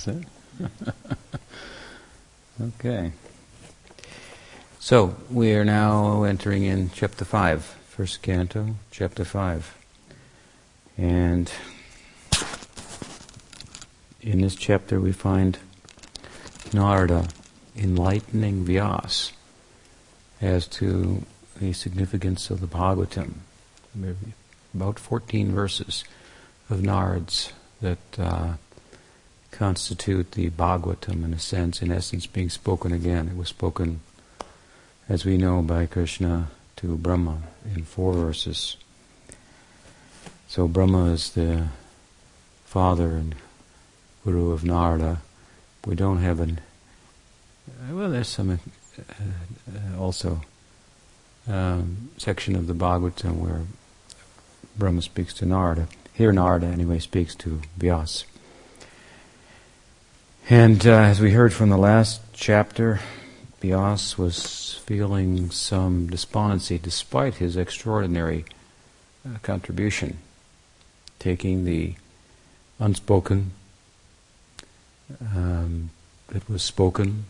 Is it? okay. So, we are now entering in chapter 5, first canto, chapter 5. And in this chapter we find Narada enlightening Vyas as to the significance of the Bhagavatam. About 14 verses of Narada's that uh, constitute the Bhagavatam in a sense, in essence, being spoken again. It was spoken, as we know, by Krishna to Brahma in four verses. So Brahma is the father and guru of Narada. We don't have an uh, well. There's some uh, uh, also um, section of the Bhagavatam where Brahma speaks to Narada. Here, Narada anyway speaks to Vyas. And uh, as we heard from the last chapter, Vyas was feeling some despondency despite his extraordinary uh, contribution, taking the unspoken um, that was spoken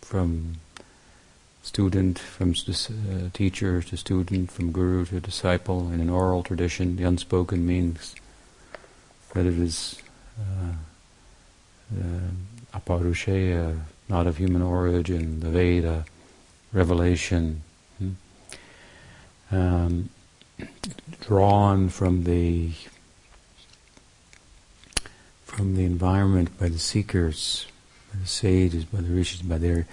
from student, from uh, teacher to student, from guru to disciple in an oral tradition. The unspoken means that it is uh, aparusheya, not of human origin, the Veda, revelation, hmm? um, drawn from the from the environment by the seekers, by the sages, by the rishis, by their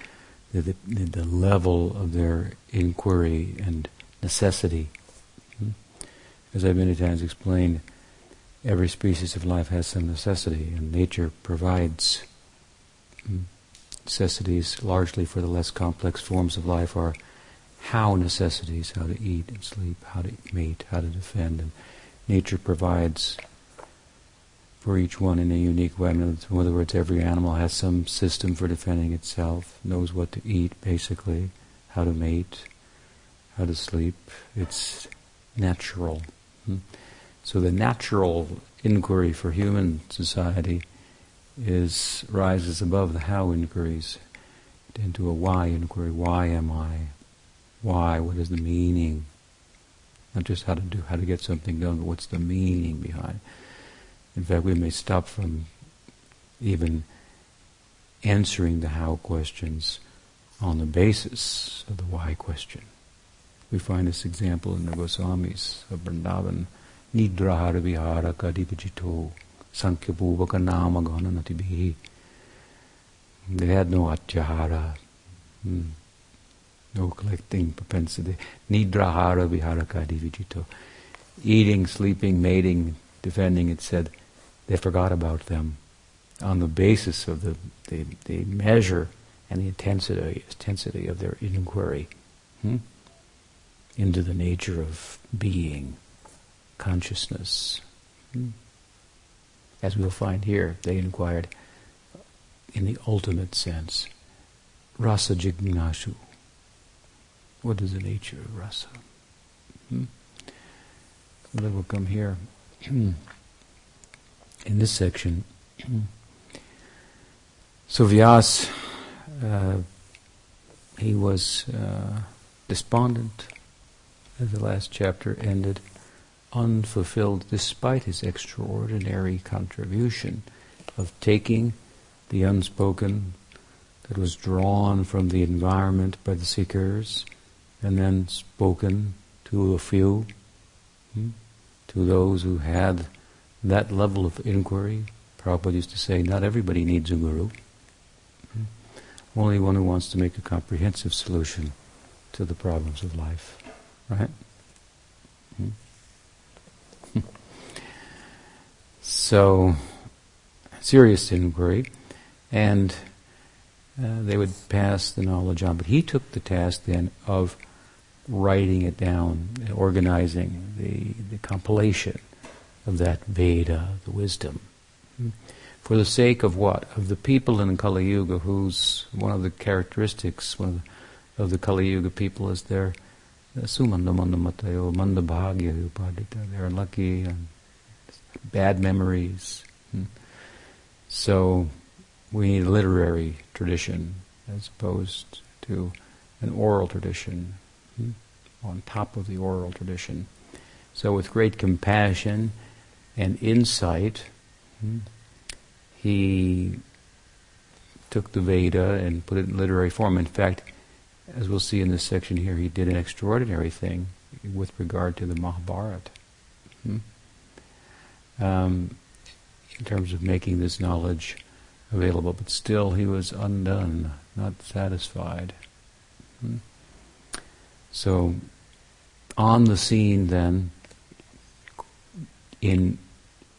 the, the, the level of their inquiry and necessity. Hmm? As I've many times explained, every species of life has some necessity, and nature provides necessities largely for the less complex forms of life are how necessities, how to eat and sleep, how to mate, how to defend, and nature provides for each one in a unique way. In other words, every animal has some system for defending itself, knows what to eat, basically, how to mate, how to sleep. It's natural. Hmm? So the natural inquiry for human society is rises above the how inquiries into a why inquiry. Why am I? Why? What is the meaning? Not just how to do, how to get something done, but what's the meaning behind? In fact, we may stop from even answering the how questions on the basis of the why question. We find this example in the Goswamis of Vrindavan. Nidrahara vihara kadipajito sankhya nama gananatibihi. They had no atyahara, hmm. no collecting propensity. Nidrahara vihara kadipajito. Eating, sleeping, mating, defending, it said, they forgot about them on the basis of the, the, the measure and the intensity, intensity of their inquiry hmm? into the nature of being, consciousness. Hmm? As we'll find here, they inquired in the ultimate sense, rasa jignashu. What is the nature of rasa? Hmm? Then we'll come here. in this section. so Vyas, uh, he was uh, despondent, as the last chapter ended, unfulfilled despite his extraordinary contribution of taking the unspoken that was drawn from the environment by the seekers and then spoken to a few. Hmm? to those who had that level of inquiry. Prabhupada used to say, not everybody needs a guru. Hmm? Only one who wants to make a comprehensive solution to the problems of life. Right? Hmm? So, serious inquiry. And uh, they would pass the knowledge on. But he took the task then of writing it down, organizing the, the compilation of that Veda, the wisdom. For the sake of what? Of the people in Kali Yuga whose one of the characteristics one of the, of the Kali Yuga people is their sumanda manda matayo manda bhagya upadita. They're unlucky and bad memories. So we need a literary tradition as opposed to an oral tradition hmm, on top of the oral tradition. So, with great compassion and insight, hmm, he took the Veda and put it in literary form. In fact, as we'll see in this section here, he did an extraordinary thing with regard to the Mahabharata. Hmm? Um, in terms of making this knowledge available, but still he was undone, not satisfied. Hmm? So, on the scene then, in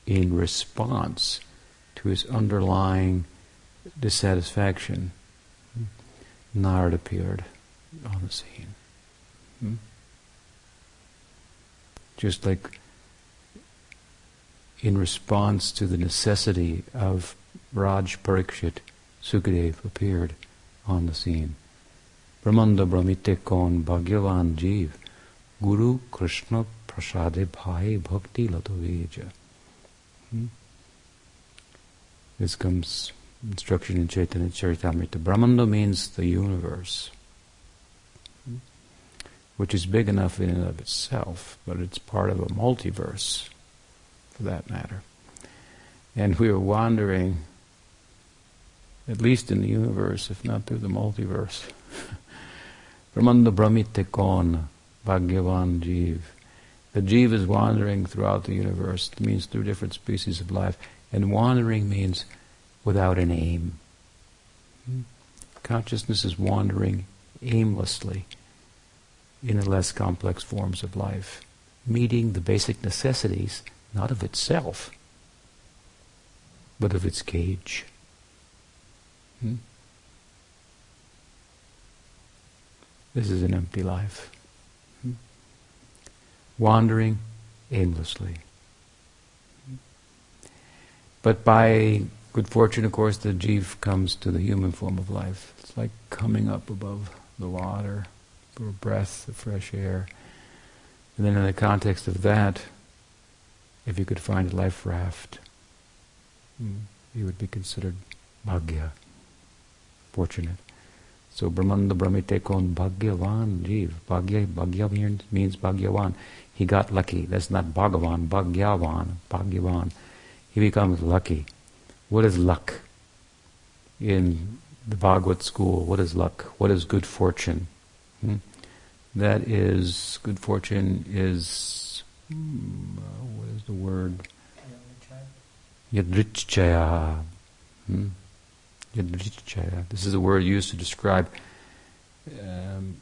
in response to his underlying dissatisfaction, hmm, Narad appeared on the scene. Hmm? Just like in response to the necessity of Raj Parikshit, Sukadev appeared on the scene. Brahmanda Brahmite Kon Bhagyavan Jeev Guru Krishna Prasade Bhai Bhakti Latoveja. Hmm? This comes instruction in Chaitanya Charitamrita. Brahmanda means the universe, hmm? which is big enough in and of itself, but it's part of a multiverse, for that matter. And we are wandering at least in the universe, if not through the multiverse. Brahmanda Brahmite Kon, Bhagyavan Jeev. The Jeev is wandering throughout the universe. It means through different species of life. And wandering means without an aim. Hmm? Consciousness is wandering aimlessly in the less complex forms of life, meeting the basic necessities, not of itself, but of its cage. Hmm? This is an empty life. Hmm? Wandering aimlessly. But by good fortune, of course, the jiv comes to the human form of life. It's like coming up above the water for a breath of fresh air. And then in the context of that, if you could find a life raft, hmm, you would be considered bhagya fortunate. So Brahmanda Brahmite kon Bhagyavan Jeev. Bhagya, Bhagya means Bhagyavan. He got lucky. That's not Bhagavan, Bhagyavan, Bhagyavan. He becomes lucky. What is luck? In the Bhagavad school, what is luck? What is good fortune? Hmm? That is, good fortune is, hmm, the word? Yadrichaya. Hmm? This is a word used to describe, um,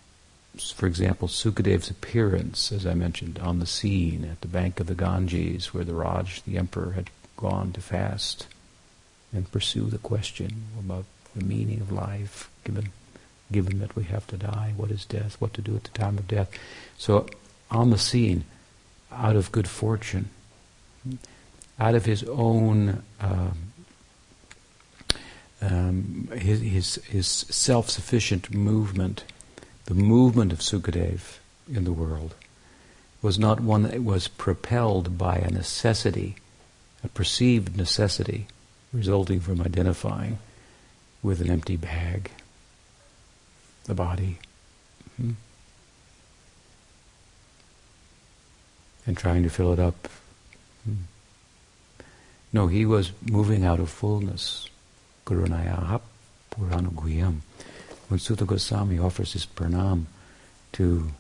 for example, Sukadev's appearance, as I mentioned, on the scene at the bank of the Ganges, where the Raj, the emperor, had gone to fast and pursue the question about the meaning of life, given given that we have to die, what is death, what to do at the time of death. So, on the scene, out of good fortune, out of his own um, um, his, his, his self-sufficient movement, the movement of Sukadev in the world, was not one that was propelled by a necessity, a perceived necessity, resulting from identifying with an empty bag, the body, hmm? and trying to fill it up. Hmm. No, he was moving out of fullness. Karunaya Purana Guhyam. When Suta Goswami offers his pranam to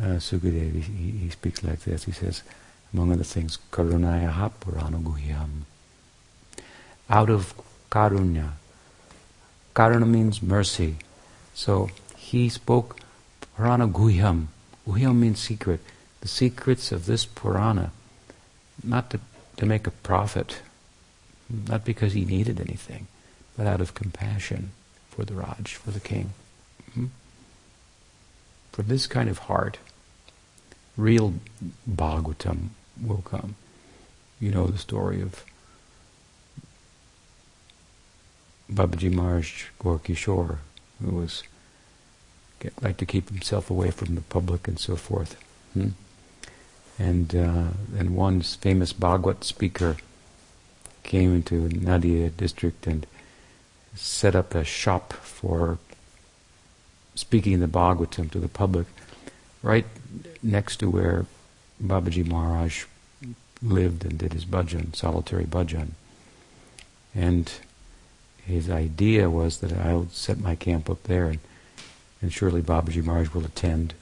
uh, Sukadev, he, he, speaks like this. He says, among other things, Karunaya Purana Guhyam. Out of Karunya. Karuna means mercy. So he spoke Purana Guhyam. Means secret. The secrets of this Purana, not to, to make a profit, not because he needed anything, but out of compassion for the Raj, for the king. Hmm? From this kind of heart, real Bhagavatam will come. You know the story of Babaji Maharaj Gorkishore, who was like to keep himself away from the public and so forth. Hmm? And uh, and one famous Bhagavad speaker came into Nadia district and set up a shop for speaking the Bhagavatam to the public, right next to where Babaji Maharaj lived and did his bhajan, solitary bhajan. And his idea was that I'll set my camp up there and, and surely Babaji Maharaj will attend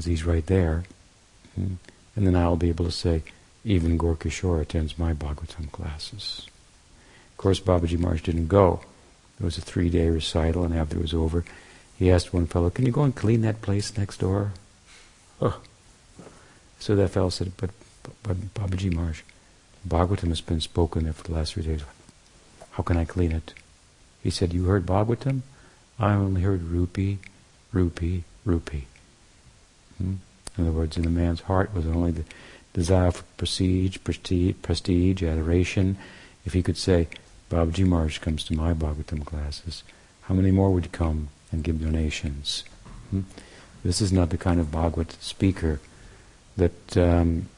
because he's right there. Hmm. And then I'll be able to say, even Gorkishore attends my Bhagavatam classes. Of course, Babaji Maharaj didn't go. It was a three-day recital, and after it was over, he asked one fellow, "Can you go and clean that place next door?" Oh. So that fellow said, "But, but Babaji Maharaj, Bhagavatam has been spoken there for the last three days. How can I clean it?" He said, "You heard Bhagavatam? I only heard rupee, rupee, rupee." Hmm? In other words, in the man's heart was only the desire for prestige, prestige, prestige, adoration. If he could say, Babaji Maharaj comes to my Bhagavatam classes, how many more would come and give donations? Hmm? This is not the kind of Bhagavad speaker that um,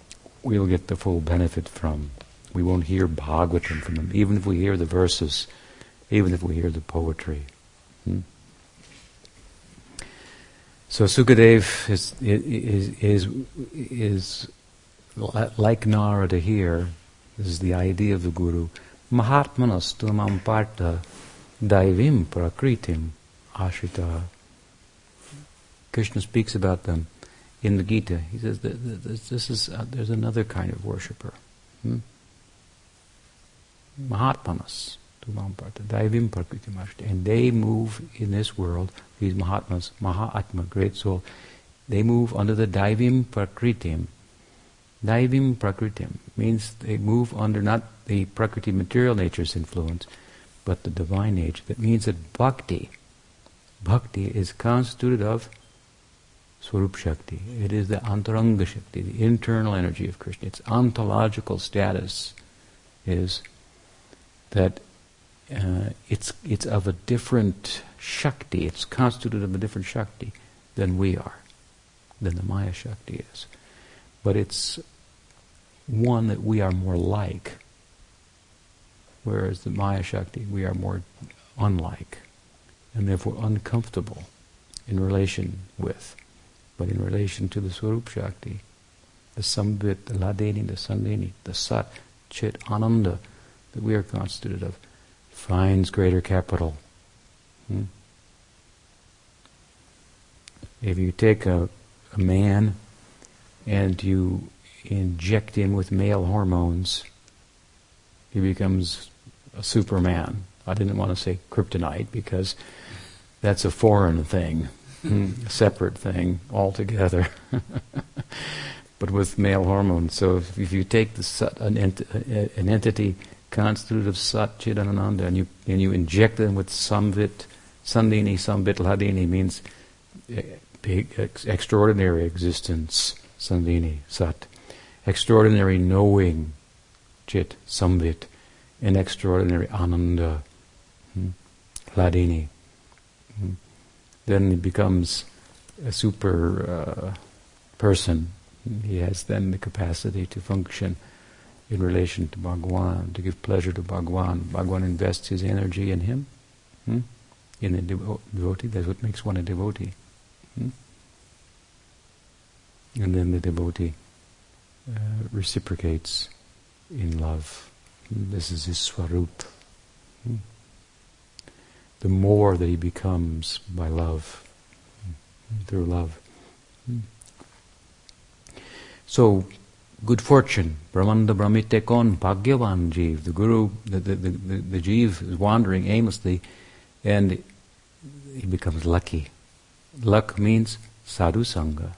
we'll get the full benefit from. We won't hear Bhagavatam from him, even if we hear the verses, even if we hear the poetry. Hmm? So Sukadev is, is, is, is like Narada here, this is the idea of the Guru, Mahatmanas tumam parta daivim prakritim ashrita. Krishna speaks about them in the Gita. He says that this is uh, there's another kind of worshipper. Hmm? Mahatmanas tumam parta daivim prakritim and they move in this world. These Mahatmas, Mahatma, great soul, they move under the daivim prakritim Naivim Prakritim means they move under not the Prakriti material nature's influence, but the divine nature. That means that bhakti, bhakti is constituted of Swarup Shakti. It is the Antaranga Shakti, the internal energy of Krishna. Its ontological status is that uh, it's, it's of a different Shakti, it's constituted of a different Shakti than we are, than the Maya Shakti is. But it's one that we are more like, whereas the Maya Shakti we are more unlike, and therefore uncomfortable in relation with. But in relation to the Swarup Shakti, the Sambit, the Hladini, the Sandini, the Sat, Chit, Ananda that we are constituted of, finds greater capital. Hmm? If you take a, a man and you inject him with male hormones, he becomes a superman. I didn't want to say kryptonite because that's a foreign thing, a separate thing altogether. but with male hormones. So if, if you take the, an, ent, an, entity constituted of Sat, Chit, and Ananda and you, and you inject them with Samvit, Sandini, Sambit, Hladini means eh, extraordinary existence, Sandini, Sat extraordinary knowing, chit, samvit, and extraordinary ananda, hmm, hladini. Hmm. Then it becomes a super uh, person. He has then the capacity to function in relation to Bhagwan, to give pleasure to Bhagwan. Bhagwan invests his energy in him, hmm? in a devo- devotee. That's what makes one a devotee. Hmm? And then the devotee uh, reciprocates in love. This is his swarup. Hmm. The more that he becomes by love, hmm, through love. Hmm. So, good fortune, Brahmanda Brahmite kon Bhagyavan Jeev. The Guru, the, the, the, the, Jeev is wandering aimlessly and he becomes lucky. Luck means sadhu sangha.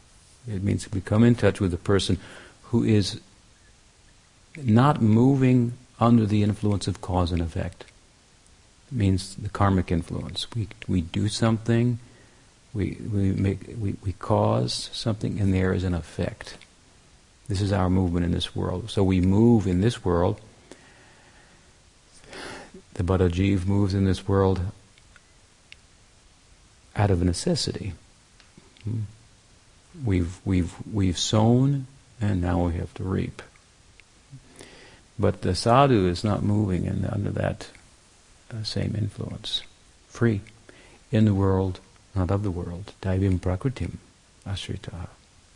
It means to become in touch with a person who is not moving under the influence of cause and effect. It means the karmic influence. We, we do something, we, we, make, we, we cause something, and there is an effect. This is our movement in this world. So we move in this world. The Buddha moves in this world out of necessity. Hmm. We've, we've, we've sown, and now we have to reap. But the sadhu is not moving in, under that uh, same influence. Free. In the world, not of the world. Daivim prakritim ashrita.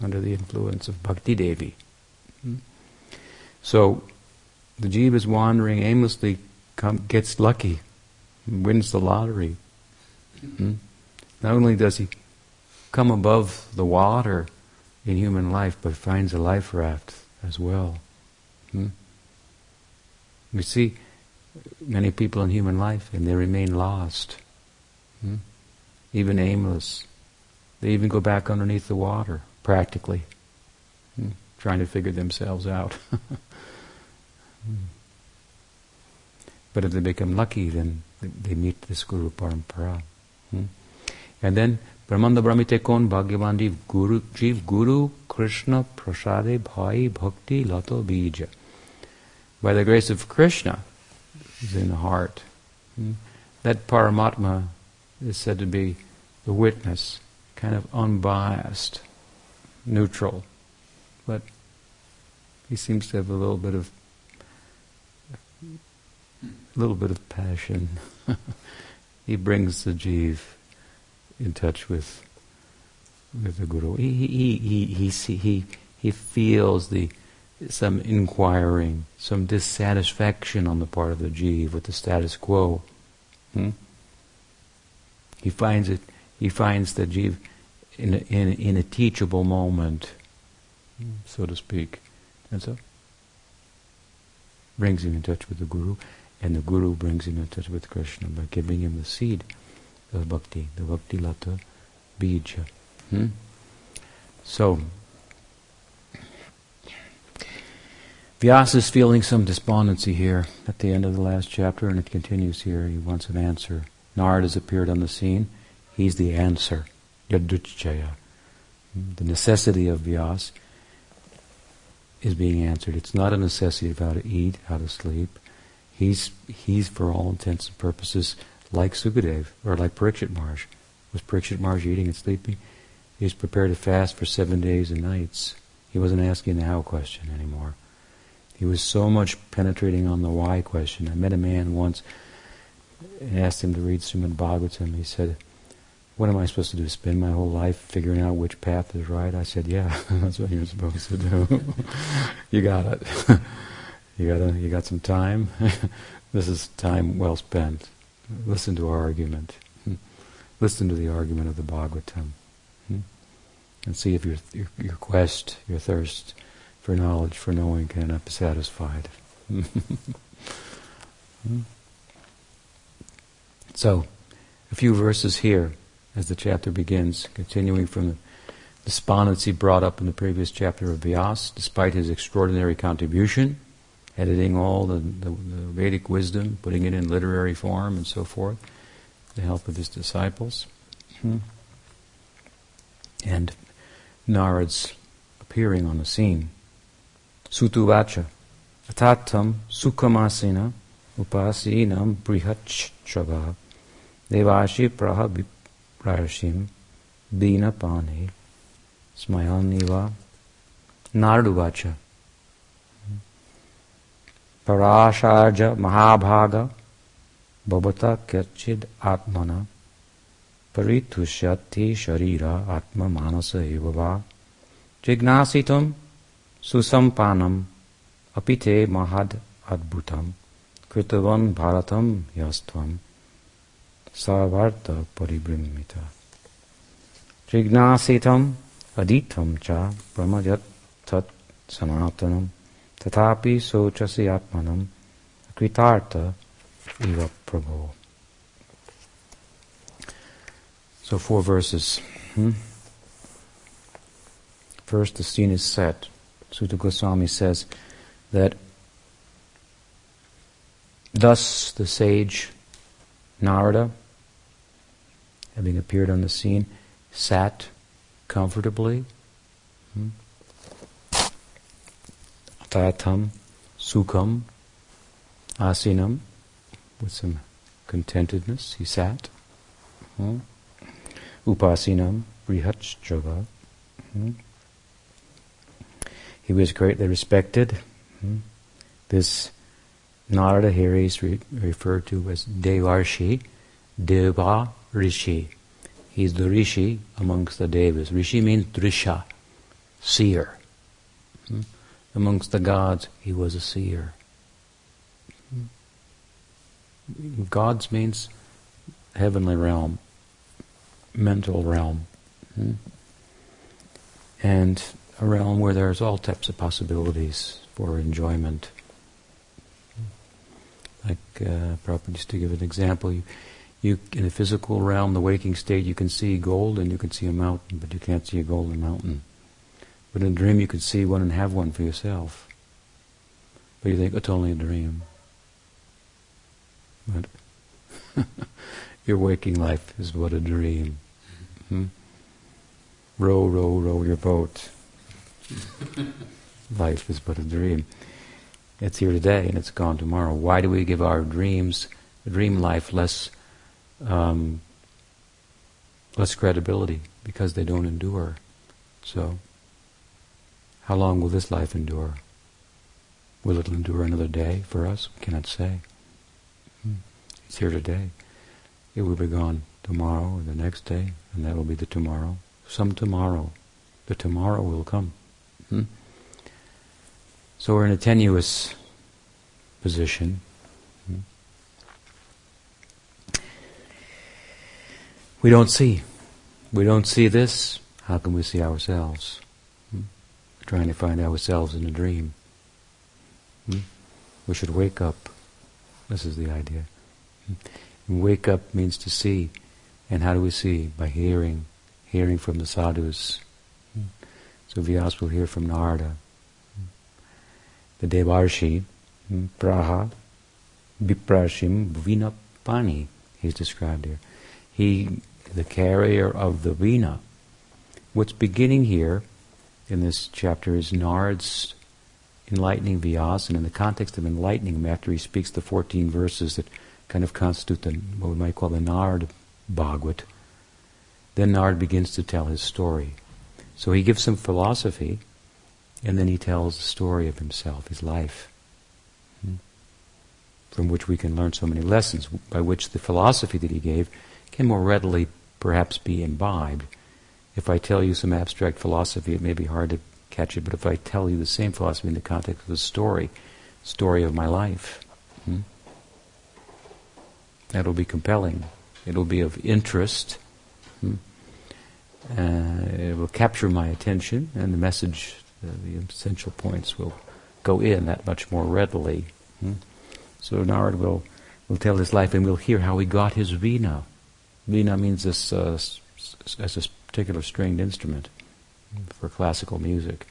Under the influence of Bhakti Devi. Hmm? So, the jiva is wandering aimlessly, come, gets lucky, wins the lottery. Hmm? Not only does he come above the water in human life, but finds a life raft as well. Hmm? We see many people in human life and they remain lost, even aimless. They even go back underneath the water, practically, hmm? trying to figure themselves out. Hmm. but if they become lucky, then they meet this Guru Parampara. Hmm? And then Brahmanda Brahmite Kon Bhagyavan Guru, Jiv Guru Krishna Prasade Bhai Bhakti Lato Bija. By the grace of Krishna is in the heart. That Paramatma is said to be the witness, kind of unbiased, neutral. But he seems to have a little bit of a little bit of passion. he brings the jiv in touch with with the guru. He he he he he, he, he feels the some inquiring, some dissatisfaction on the part of the jiva with the status quo. Hmm? He finds it. He finds the jiva in a, in, in a teachable moment, so to speak, and so brings him in touch with the guru, and the guru brings him in touch with Krishna by giving him the seed of bhakti, the bhakti lata bija. Hmm? So, Vyasa is feeling some despondency here at the end of the last chapter, and it continues here. He wants an answer. Narad has appeared on the scene. He's the answer. Yaduchaya. The necessity of Vyas is being answered. It's not a necessity of how to eat, how to sleep. He's, he's for all intents and purposes, like Sukadev, or like Parikshit Maharaj. Was Parikshit Maharaj eating and sleeping? He was prepared to fast for seven days and nights. He wasn't asking the how question anymore. He was so much penetrating on the why question. I met a man once and asked him to read Srimad Bhagavatam. He said, what am I supposed to do? Spend my whole life figuring out which path is right? I said, yeah, that's what you're supposed to do. you got it. you got you got some time. this is time well spent. Listen to our argument. Listen to the argument of the Bhagavatam. Hmm? And see if your, your, your quest, your thirst for knowledge, for knowing cannot uh, be satisfied. Hmm? so, a few verses here as the chapter begins, continuing from the despondency brought up in the previous chapter of Vyas, despite his extraordinary contribution, editing all the, the, the, Vedic wisdom, putting it in literary form and so forth, the help of his disciples. Hmm. And Narad's appearing on the scene. Sutuvacha, atatam sukhamasina upasinam brihatshava devashi praha viprashim dina pane smayaniva naruvacha parasharja mahabhaga babata kyachid atmana paritusyati sharira atma manasa evava jignasitam susampanam apite mahad adbhutam kritavan bharatam yastvam savarta paribrimita jignasitam aditam cha brahmayat tat sanatanam tatapi sochasi atmanam kritarta eva prabhu. So four verses hmm? first the scene is set. Suta Goswami says that Thus, the sage Narada, having appeared on the scene, sat comfortably. Hmm? Sukham, asinam, with some contentedness, he sat. Hmm? Upasinam, brihatjava. Hmm? He was greatly respected. Hmm? This Narada here is re- referred to as Devarshi, Deva Rishi. He's the Rishi amongst the Devas. Rishi means Drisha, seer. Hmm? Amongst the gods, he was a seer. Hmm? Gods means heavenly realm, mental realm. Hmm? And a realm where there's all types of possibilities for enjoyment like uh, used to give an example. You, you, in the physical realm, the waking state, you can see gold and you can see a mountain, but you can't see a golden mountain. But in a dream, you can see one and have one for yourself. But you think it's only a dream. But your waking life is but a dream. Hmm? Row, row, row your boat. life is but a dream. It's here today and it's gone tomorrow. Why do we give our dreams, dream life, less um, less credibility? Because they don't endure. So, how long will this life endure? Will it endure another day for us? We cannot say. Hmm. It's here today. It will be gone tomorrow or the next day, and that will be the tomorrow. Some tomorrow. The tomorrow will come. Hmm? So we're in a tenuous position. We don't see. We don't see this. How can we see ourselves? Hmm? Trying to find ourselves in a dream. Hmm? We should wake up. This is the idea. Hmm? Wake up means to see. And how do we see? By hearing. Hearing from the sadhus. Hmm? So Vyas will hear from Narada the Devarshi, hmm, Praha, Viprashim, Vinapani, he's described here. He, the carrier of the Vina. What's beginning here in this chapter is Nard's enlightening Vyas, and in the context of enlightening him, after he speaks the 14 verses that kind of constitute the, what we might call the Nard Bhagavad, then Nard begins to tell his story. So he gives some philosophy, and then he tells the story of himself, his life, hmm, from which we can learn so many lessons, by which the philosophy that he gave can more readily perhaps be imbibed. If I tell you some abstract philosophy, it may be hard to catch it, but if I tell you the same philosophy in the context of a story, story of my life, hmm, that'll be compelling. It'll be of interest. Hmm, uh, it will capture my attention, and the message the essential points will go in that much more readily. Hmm? So Narad will, will tell his life and we'll hear how he got his vina. Vina means this uh, as a particular stringed instrument for classical music.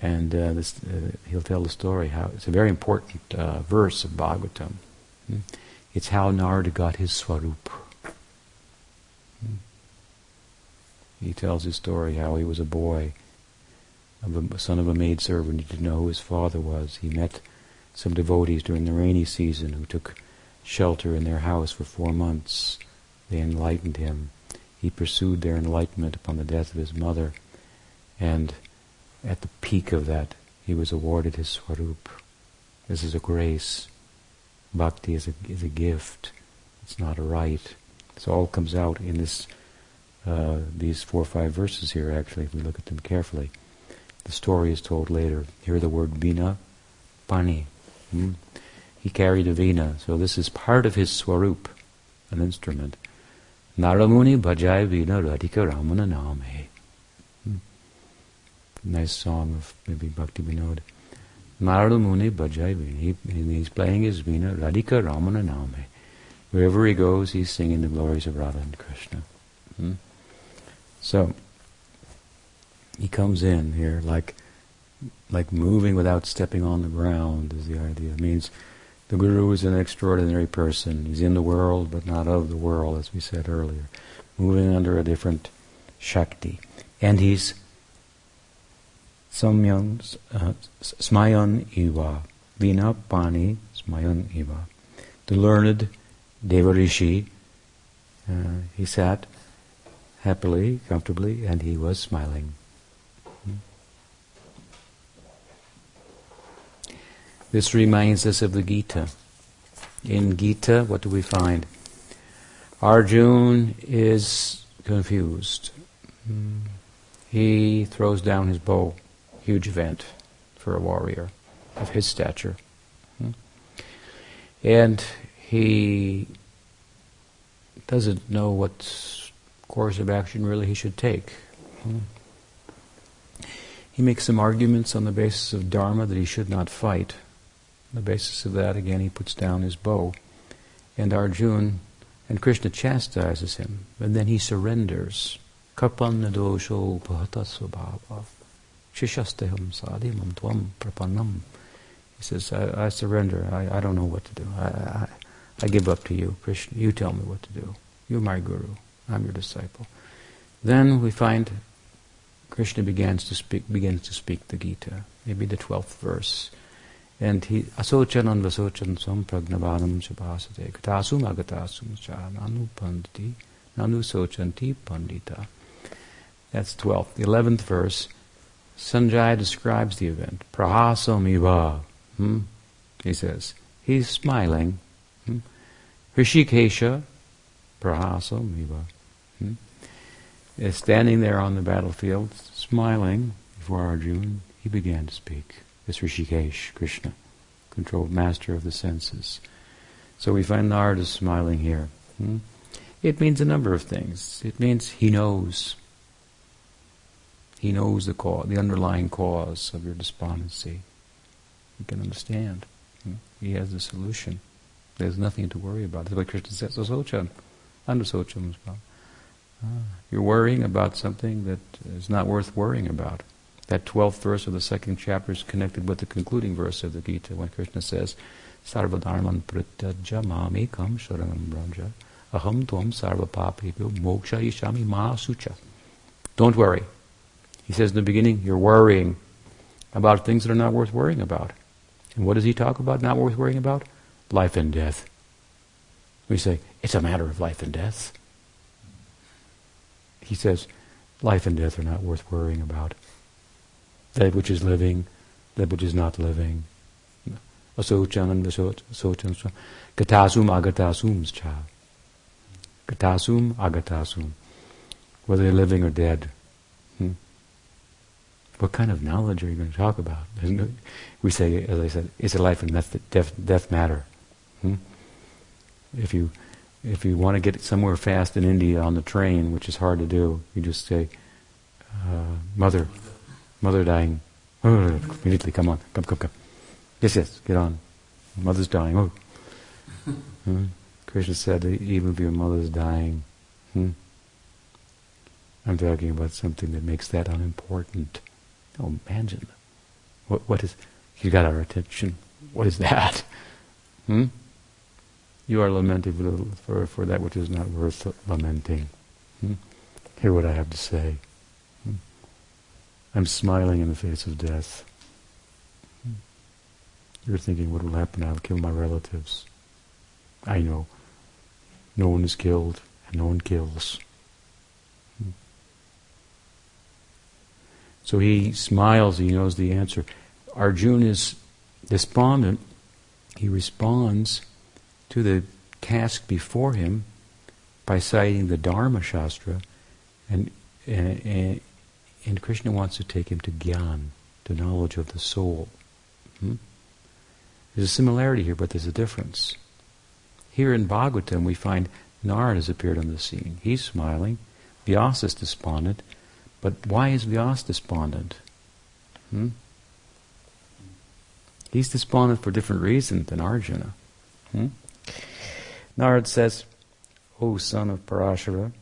And uh, this, uh, he'll tell the story how it's a very important uh, verse of Bhagavatam. Hmm? It's how Narada got his swarup. Hmm? He tells his story how he was a boy a son of a maidservant. He didn't know who his father was. He met some devotees during the rainy season who took shelter in their house for four months. They enlightened him. He pursued their enlightenment upon the death of his mother, and at the peak of that, he was awarded his swarup. This is a grace. Bhakti is a, is a gift. It's not a right. This all comes out in this uh, these four or five verses here. Actually, if we look at them carefully. The story is told later. Hear the word vina, pani. Hmm? He carried a vina, so this is part of his swarup, an instrument. Naramuni bhajai vina radhika ramana name. Hmm? Nice song of maybe Bhakti Vinod. Naramuni bhajai vina. He, he's playing his vina radhika ramana name. Wherever he goes, he's singing the glories of Radha and Krishna. Hmm? So, he comes in here like like moving without stepping on the ground is the idea. It means The Guru is an extraordinary person. He's in the world, but not of the world, as we said earlier, moving under a different Shakti. And he's Samyan, uh, Smayan Iva, Vina Pani Smayan Iva. The learned Devarishi, uh, he sat happily, comfortably, and he was smiling. This reminds us of the Gita. In Gita, what do we find? Arjun is confused. He throws down his bow. Huge event for a warrior of his stature. And he doesn't know what course of action really he should take. He makes some arguments on the basis of Dharma that he should not fight. On the basis of that, again, he puts down his bow. And Arjun, and Krishna chastises him, and then he surrenders. Karpanna dosho tvam prapannam. He says, I, I surrender. I, I, don't know what to do. I, I, I give up to you, Krishna. You tell me what to do. You're my guru. I'm your disciple. Then we find Krishna begins to speak begins to speak the Gita, maybe the twelfth verse. And he asochanam vasochan sampragnavanam chabhasate gatasum agatasum cha nanu panditi nanu sochanti pandita. That's twelfth. The eleventh verse, Sanjaya describes the event. Prahasam iva. Hmm? He says, he's smiling. Hmm? Hrishikesha, prahasam iva. Hmm? Is standing there on the battlefield, smiling before Arjuna, he began to speak. This Rishikesh, Krishna, controlled master of the senses. So we find Narada smiling here. Hmm? It means a number of things. It means he knows. He knows the cause, the underlying cause of your despondency. He can understand. Hmm? He has the solution. There's nothing to worry about. That's what Krishna says. Asochan. Anusochan. Ah, you're worrying about something that is not worth worrying about. That 12th verse of the second chapter is connected with the concluding verse of the Gita when Krishna says, Sarvadharman prityaja mamekam sharanam braja aham tvam sarvapapibhyo moksha ishami mahasucha. Don't worry. He says in the beginning, you're worrying about things that are not worth worrying about. And what does he talk about not worth worrying about? Life and death. We say, it's a matter of life and death. He says, life and death are not worth worrying about that which is living, that which is not living. Asochan and asochan. Gatasum agatasum cha. Gatasum agatasum. Whether they're living or dead. Hmm? What kind of knowledge are you going to talk about? We say, as I said, it's a life and death, death, death matter. Hmm? If you if you want to get somewhere fast in India on the train, which is hard to do, you just say, uh, "Mother, Mother dying. Oh, immediately, come on, come, come, come. Yes, yes, get on. Mother's dying. Oh. Hmm? Krishna said, even if your mother's dying, hmm? I'm talking about something that makes that unimportant. Oh, imagine. What, what is, you got our attention. What is that? Hmm? You are lamenting for, for, that which is not worth lamenting. Hmm? Hear what I have to say. I'm smiling in the face of death. You're thinking, what will happen? I'll kill my relatives. I know. No one is killed, and no one kills. So he smiles, he knows the answer. Arjuna is despondent. He responds to the task before him by citing the Dharma Shastra and, and, Krishna wants to take him to Gyan, to knowledge of the soul. Hmm? There's a similarity here, but there's a difference. Here in Bhagavatam, we find Narada has appeared on the scene. He's smiling. Vyasa is despondent. But why is Vyasa despondent? Hmm? He's despondent for different reasons than Arjuna. Hmm? Says, O son of Parashara?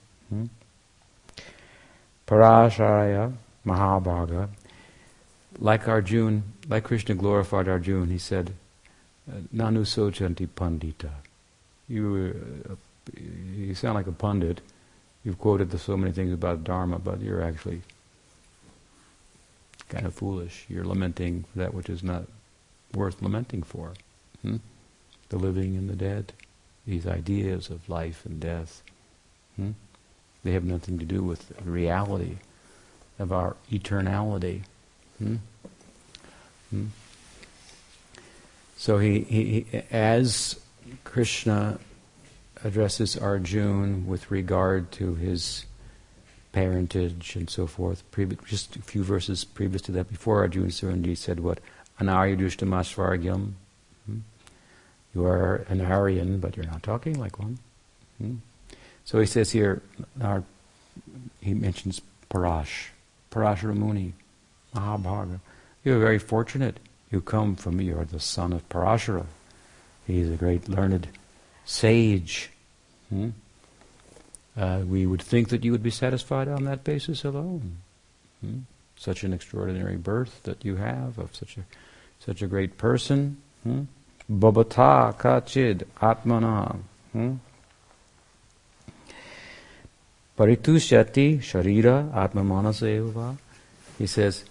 Parasharaya Mahabhaga, like Arjun, like Krishna glorified Arjun, he said, Nanu sochanti pandita. You, uh, you sound like a pundit. You've quoted the, so many things about Dharma, but you're actually kind of foolish. You're lamenting for that which is not worth lamenting for. Hmm? The living and the dead, these ideas of life and death. Hmm? They have nothing to do with the reality of our eternality. Hmm? hmm? So he, he, he, as Krishna addresses Arjuna with regard to his parentage and so forth. just a few verses previous to that, before Arjuna Surandi said what? Anaryudushtamasvargyam. Hmm? You are an Aryan, but you're not talking like one. Hmm? So he says here, our, he mentions Parash, Parashara Muni, Mahabharata. You're very fortunate. You come from, you are the son of Parashara. He's a great learned sage. Hmm? Uh, we would think that you would be satisfied on that basis alone. Hmm? Such an extraordinary birth that you have of such a such a great person. Hmm? Babata kachid atmana. Paritushati sharira atmamanaseva. He says,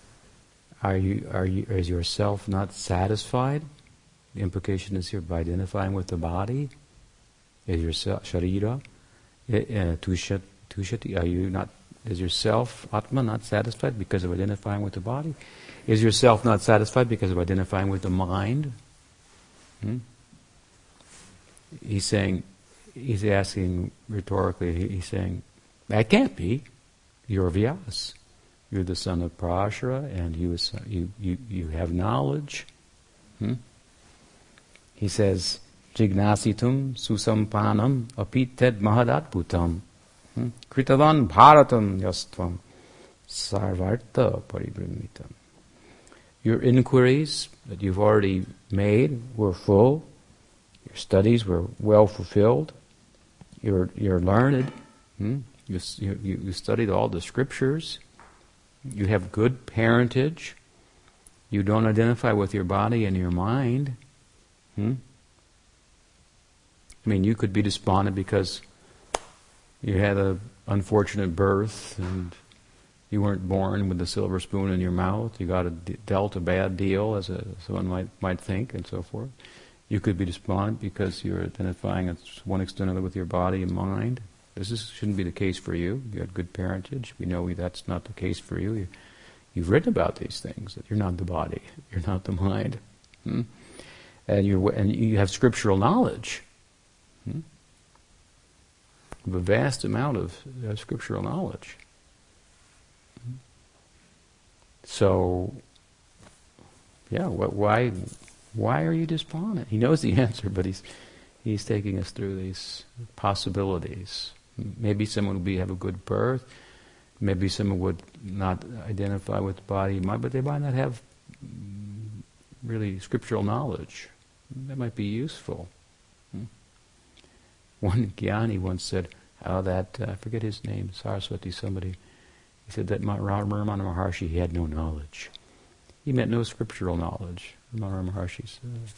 are you, are you, is yourself not satisfied? The implication is here by identifying with the body. Is your sharira, eh, eh, tushati, are you not, is yourself, atma, not satisfied because of identifying with the body? Is yourself not satisfied because of identifying with the mind? Hmm? He's saying, he's asking rhetorically, he's saying, that can't be. You're Vyas. You're the son of Parashara and you, you, you, you have knowledge. Hmm? He says, Jignasitum susampanam apited mahadatputam. Hmm? Kritavan bharatam yastvam sarvarta paribrimitam. Your inquiries that you've already made were full. Your studies were well fulfilled. You're, you're learned. Hmm? You, you, you studied all the scriptures. You have good parentage. You don't identify with your body and your mind. Hmm? I mean, you could be despondent because you had an unfortunate birth and you weren't born with a silver spoon in your mouth. You got a, dealt a bad deal, as a, someone might might think, and so forth. You could be despondent because you're identifying to one extent or another with your body and mind. This is, shouldn't be the case for you. You had good parentage. We know that's not the case for you. you you've written about these things that you're not the body, you're not the mind, hmm? and you and you have scriptural knowledge. Hmm? A vast amount of uh, scriptural knowledge. Hmm? So, yeah, what, why, why are you despondent? He knows the answer, but he's he's taking us through these possibilities. Maybe someone would be have a good birth. Maybe someone would not identify with the body, but they might not have really scriptural knowledge. That might be useful. One Gyani once said how that, uh, I forget his name, Saraswati, somebody, he said that Ramana Maharshi he had no knowledge. He meant no scriptural knowledge. Ramana Maharshi's uh,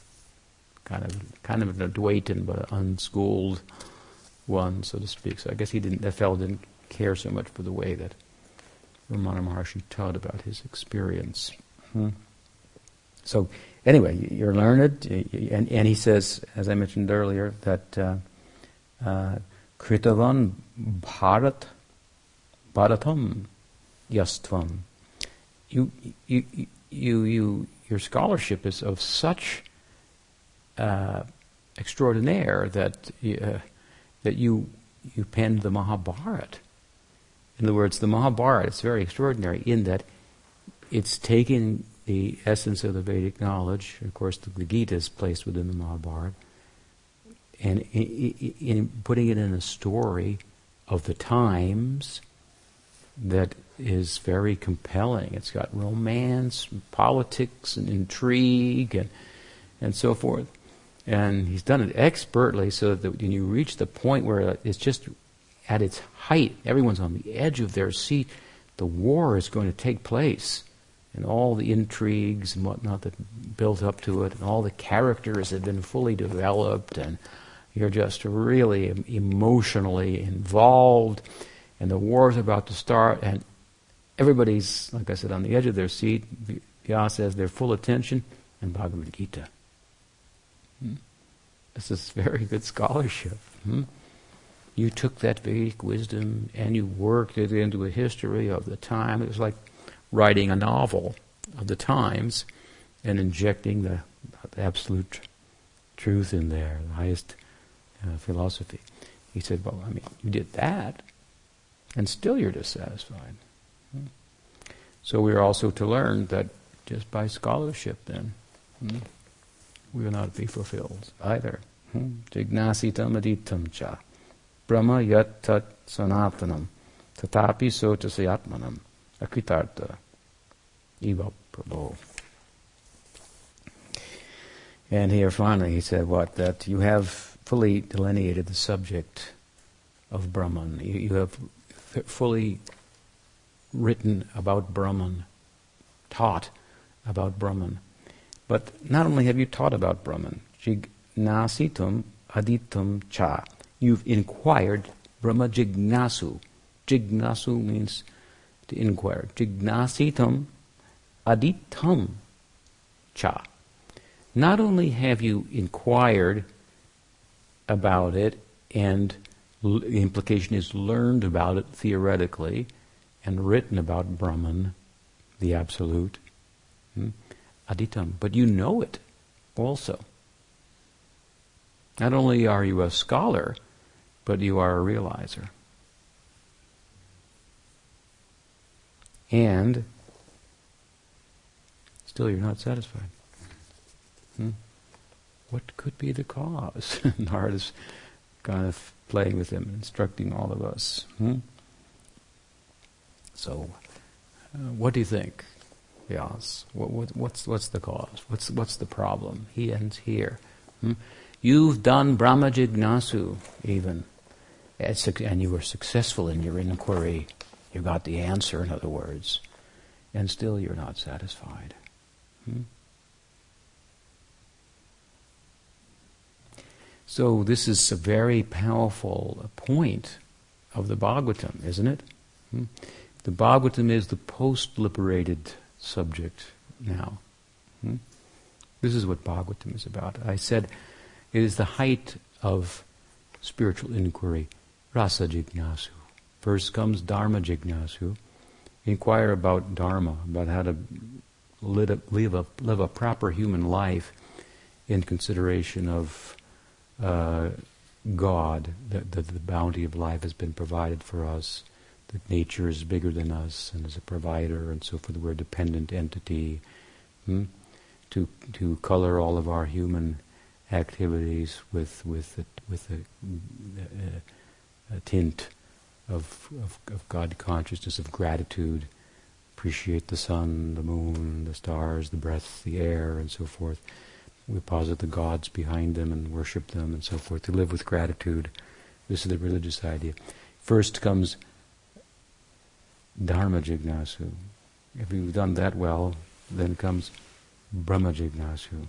kind of kind of an Advaitin, but unschooled one, so to speak. So I guess he didn't. That fellow didn't care so much for the way that Ramana Maharshi taught about his experience. Hmm. So anyway, you're learned, and, and he says, as I mentioned earlier, that uh, uh, Kritavan Bharat Bharatam Yastvam. You, you, you, you, your scholarship is of such uh, extraordinaire that uh, that you you penned the Mahabharata. In other words, the Mahabharata is very extraordinary in that it's taking the essence of the Vedic knowledge. Of course, the, the Gita is placed within the Mahabharata and in, in putting it in a story of the times that is very compelling. It's got romance, politics, and intrigue, and and so forth. And he's done it expertly, so that when you reach the point where it's just at its height, everyone's on the edge of their seat. The war is going to take place, and all the intrigues and whatnot that built up to it, and all the characters have been fully developed, and you're just really emotionally involved, and the war's about to start, and everybody's, like I said, on the edge of their seat. Vyasa has their full attention, and Bhagavad Gita. Hmm? This is very good scholarship. Hmm? You took that Vedic wisdom and you worked it into a history of the time. It was like writing a novel of the times and injecting the, the absolute truth in there, the highest uh, philosophy. He said, Well, I mean, you did that, and still you're dissatisfied. Hmm. So we are also to learn that just by scholarship, then, hmm, will not be fulfilled either. Hmm. Jignasitam aditam cha. Brahma yat tat sanatanam. Tatapi sotasi atmanam. Akritarta. Eva Prabhu. And here finally he said what? That you have fully delineated the subject of Brahman. You, you have fully written about Brahman, taught about Brahman. But not only have you taught about Brahman, Jignasitum Aditum Cha. You've inquired Brahma Jignasu. Jignasu means to inquire. Jignasitum Aditam Cha. Not only have you inquired about it, and the implication is learned about it theoretically, and written about Brahman, the Absolute? Aditam, but you know it also. Not only are you a scholar, but you are a realizer. And still you're not satisfied. Hmm? What could be the cause? Narada's kind of playing with him, instructing all of us. Hmm? So, uh, what do you think? Yes. What, what, what's what's the cause? What's what's the problem? He ends here. Hmm? You've done Brahma Jignasu even, and you were successful in your inquiry. You got the answer, in other words, and still you're not satisfied. Hmm? So this is a very powerful point of the Bhagavatam, isn't it? Hmm? The Bhagavatam is the post-liberated subject now. Hmm? This is what Bhagavatam is about. I said it is the height of spiritual inquiry, rasa jignasu. First comes dharma jignasu. Inquire about dharma, about how to live a, live a, live a proper human life in consideration of uh, God, that, that the bounty of life has been provided for us, that nature is bigger than us and is a provider and so forth. We're a dependent entity. Hmm? To to color all of our human activities with with a, with a, a, a tint of, of, of God consciousness, of gratitude, appreciate the sun, the moon, the stars, the breath, the air, and so forth. We posit the gods behind them and worship them and so forth, to live with gratitude. This is the religious idea. First comes Dharma Jignasu. If you've done that well, then comes Brahma Jignasu.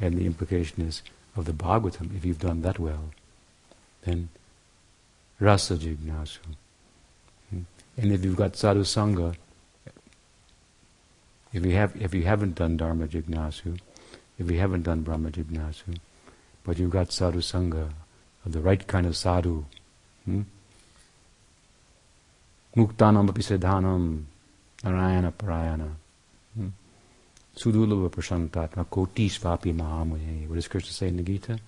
And the implication is of the Bhagavatam, if you've done that well, then Rasa Jignasu. Hmm? And if you've got Sadhu Sangha, if you have if you haven't done Dharma Jignasu, if you haven't done Brahma Jignasu, but you've got Sadhu Sangha, of the right kind of sadhu, hmm? Muktanam api siddhanam narayana parayana. Hmm? Sudulava prashantatma kotisvapi mahamuye. What does Krishna say in the Gita?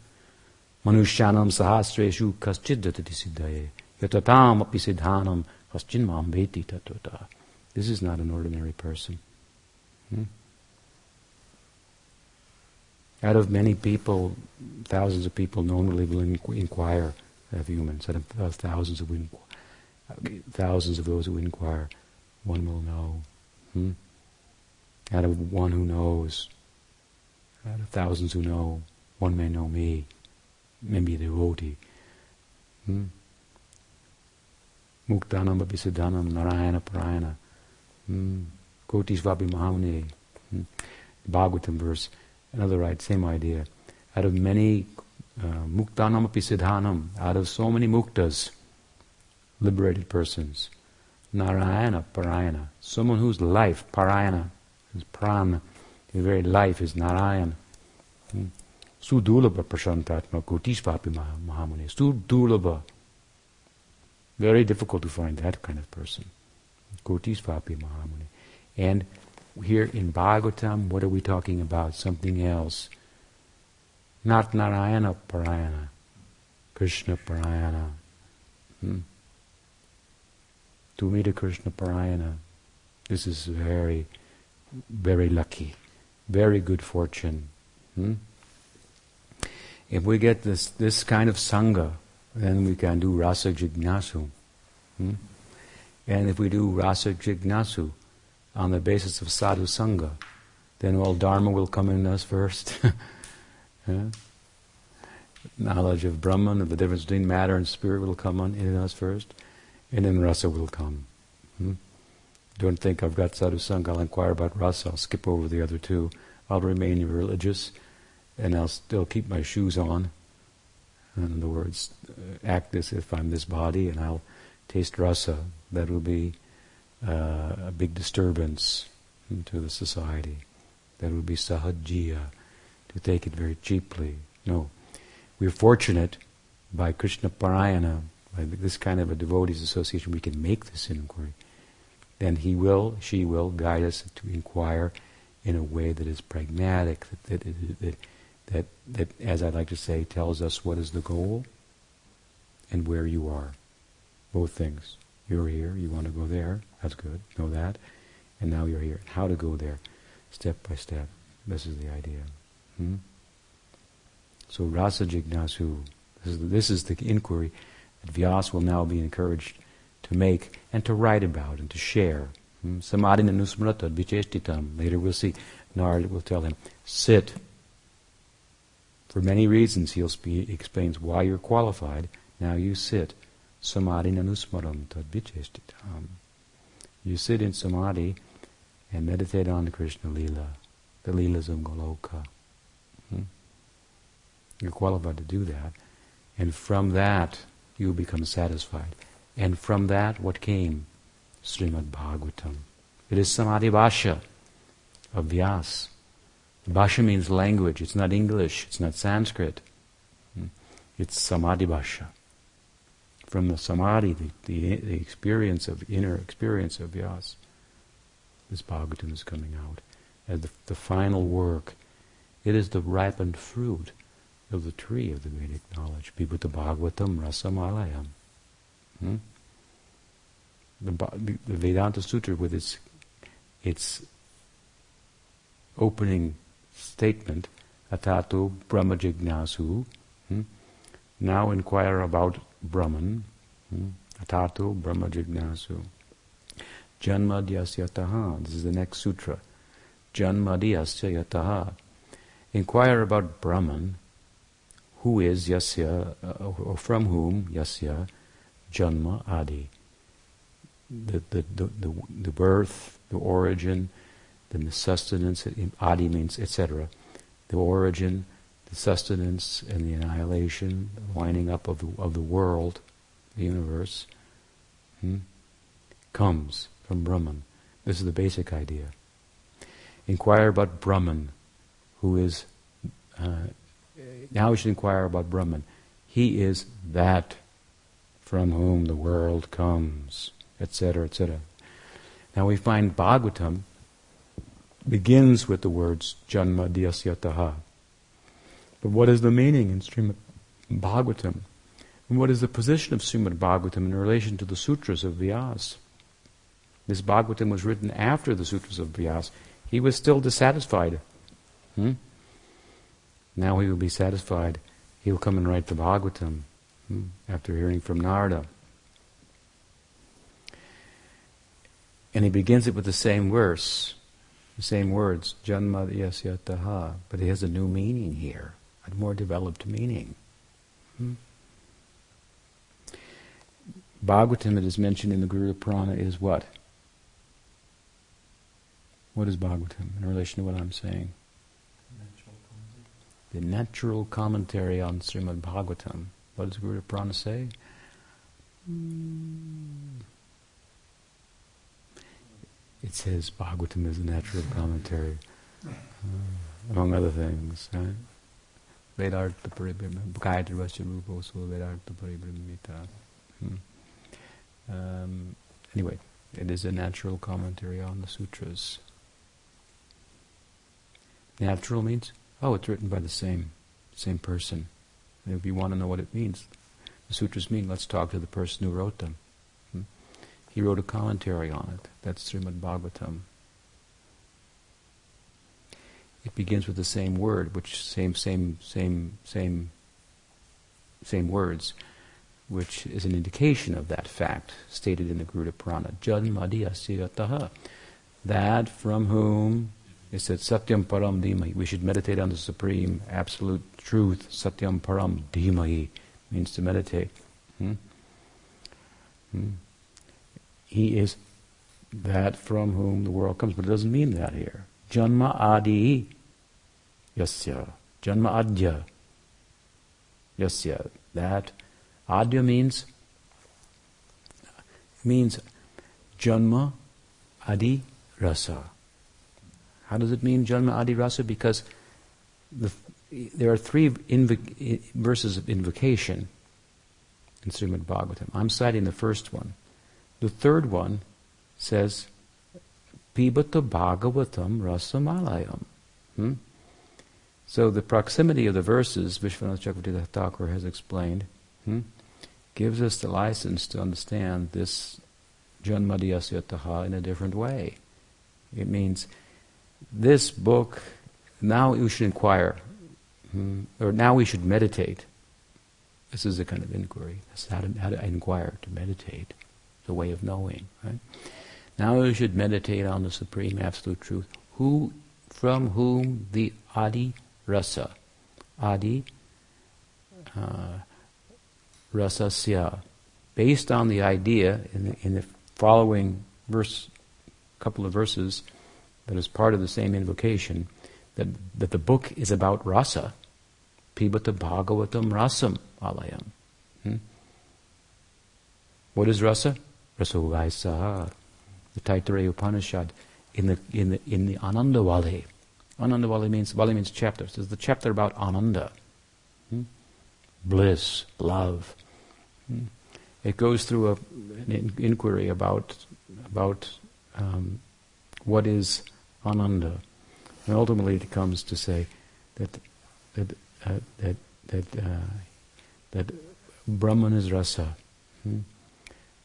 Manushyanam sahasreshu kaschiddatati siddhaye. Yatatam api siddhanam kaschinmam veti tatota. This is not an ordinary person. Hmm? Out of many people, thousands of people normally will inquire of humans. Out of thousands of thousands of those who inquire, one will know. Hmm? Out of one who knows, out of thousands who know, one may know me, maybe the devotee. Hmm? Muktanam Abhisidhanam Narayana Parayana. Hmm? Kotisvapi Mahamuni. Hmm? Bhagavatam verse, another right, same idea. Out of many uh, muktanam out of so many muktas, liberated persons, Narayana Parayana, someone whose life, Parayana, his prana, his very life is Narayana. Hmm? Sudulabha prashantatma kotisvapi mahamuni. Sudulabha. Very difficult to find that kind of person. Kotisvapi mahamuni. And here in Bhagavatam, what are we talking about? Something else. Not Narayana Parayana, Krishna Parayana. Hmm? To meet a Krishna Parayana, this is very, very lucky, very good fortune. Hmm? If we get this, this kind of Sangha, then we can do Rasa Jignasu. Hmm? And if we do Rasa Jignasu, on the basis of sadhu sangha, then all dharma will come in us first. yeah? Knowledge of Brahman, of the difference between matter and spirit will come in us first, and then rasa will come. Hmm? Don't think I've got sadhu sangha, I'll inquire about rasa, I'll skip over the other two. I'll remain religious, and I'll still keep my shoes on. In other words, uh, act as if I'm this body, and I'll taste rasa. That will be uh, a big disturbance to the society. That would be sahajya, to take it very cheaply. No. We're fortunate by Krishna Parayana, by this kind of a devotees association, we can make this inquiry. Then he will, she will guide us to inquire in a way that is pragmatic, that, that, that, that, that, as I like to say, tells us what is the goal and where you are. Both things. You're here, you want to go there, that's good, know that. And now you're here. How to go there, step by step. This is the idea. Hmm? So rasa jignasu, this is, this is the inquiry that Vyas will now be encouraged to make and to write about and to share. Hmm? Samadhi nusmrata vichestitam. Later we'll see. Narad will tell him, sit. For many reasons, he'll spe- he explains why you're qualified. Now you sit samadhi nanusmaram tadvichestitam. You sit in samadhi and meditate on the Krishna Lila, the Leelas of Goloka. Hmm? You're qualified to do that. And from that, you become satisfied. And from that, what came? Srimad Bhagavatam. It is Samadhi Bhasha of Vyas. Bhasha means language. It's not English. It's not Sanskrit. Hmm? It's Samadhi Bhasha from the samadhi, the, the, the experience of inner experience of Vyas. This Bhagavatam is coming out as the, the final work. It is the ripened fruit of the tree of the Vedic knowledge. the Bhagavatam Rasamalayam. Hmm? The, the, Vedanta Sutra with its its opening statement, Atato Brahma Jignasu, hmm? now inquire about Brahman, hmm? Atato Brahma Jignasu. Janma Dyasyataha. This is the next sutra. Janma Dyasyataha. Inquire about Brahman, who is Yasya, uh, or from whom Yasya, Janma Adi. The, the, the, the, the birth, the origin, the sustenance, Adi means etc. The origin, the sustenance and the annihilation, the winding up of the, of the world, the universe, hmm, comes from Brahman. This is the basic idea. Inquire about Brahman, who is. Uh, now we should inquire about Brahman. He is that from whom the world comes, etc., etc. Now we find Bhagavatam begins with the words Janma Dyasyataha. But what is the meaning in Srimad Bhagavatam? And what is the position of Srimad Bhagavatam in relation to the sutras of Vyas? This Bhagavatam was written after the sutras of Vyas. He was still dissatisfied. Hmm? Now he will be satisfied. He will come and write the Bhagavatam hmm? after hearing from Narada. And he begins it with the same verse, the same words, Janma Yasyataha, but he has a new meaning here a more developed meaning. Hmm? Bhagavatam that is mentioned in the Garuda Purana is what? What is Bhagavatam in relation to what I'm saying? The natural commentary on Srimad Bhagavatam. What does Garuda Purana say? Hmm. It says Bhagavatam is a natural commentary, uh, among other things. Vedartha Gayatri Vasya Ruposu Vedartha Paribhramita. Hmm. Um, anyway, it is a natural commentary on the sutras. Natural means, oh, it's written by the same same person. And if you want to know what it means, the sutras mean, let's talk to the person who wrote them. Hmm? He wrote a commentary on it. That's Srimad Bhagavatam. It begins with the same word, which same same same same same words, which is an indication of that fact stated in the Garuda Purana. Janmadiyasya That from whom it said Satyam Param Dhimahi. We should meditate on the supreme, absolute truth. Satyam Param Dhimahi means to meditate. Hmm? Hmm. He is that from whom the world comes, but it doesn't mean that here. Janma Adi Yasya. Janma Adya Yasya. That Adya means means Janma Adi Rasa. How does it mean Janma Adi Rasa? Because the, there are three verses of invocation in Srimad Bhagavatam. I'm citing the first one. The third one says, Pibata Bhagavatam Rasamalayam. Hmm? So the proximity of the verses, Vishwanath Chakravarti Thakur has explained, hmm, gives us the license to understand this Janmadhyasya in a different way. It means this book, now you should inquire, hmm, or now we should meditate. This is a kind of inquiry. This is how to, how to inquire, to meditate, the way of knowing. Right? Now you should meditate on the supreme absolute truth, who, from whom the Adi Rasa, Adi uh, Rasasya, based on the idea in the, in the following verse, couple of verses, that is part of the same invocation, that, that the book is about rasa. Pibata Bhagavatam Rasam Alayam. Hmm? What is rasa? Rasa Rasavaisa. The Taittiriya Upanishad in the in the in the Ananda Vale. Ananda Vale means Vale means chapter. This is the chapter about Ananda. Hmm? Bliss, love. Hmm? It goes through a, an inquiry about about um, what is ananda. And ultimately it comes to say that that uh, that that uh, that Brahman is rasa. Hmm?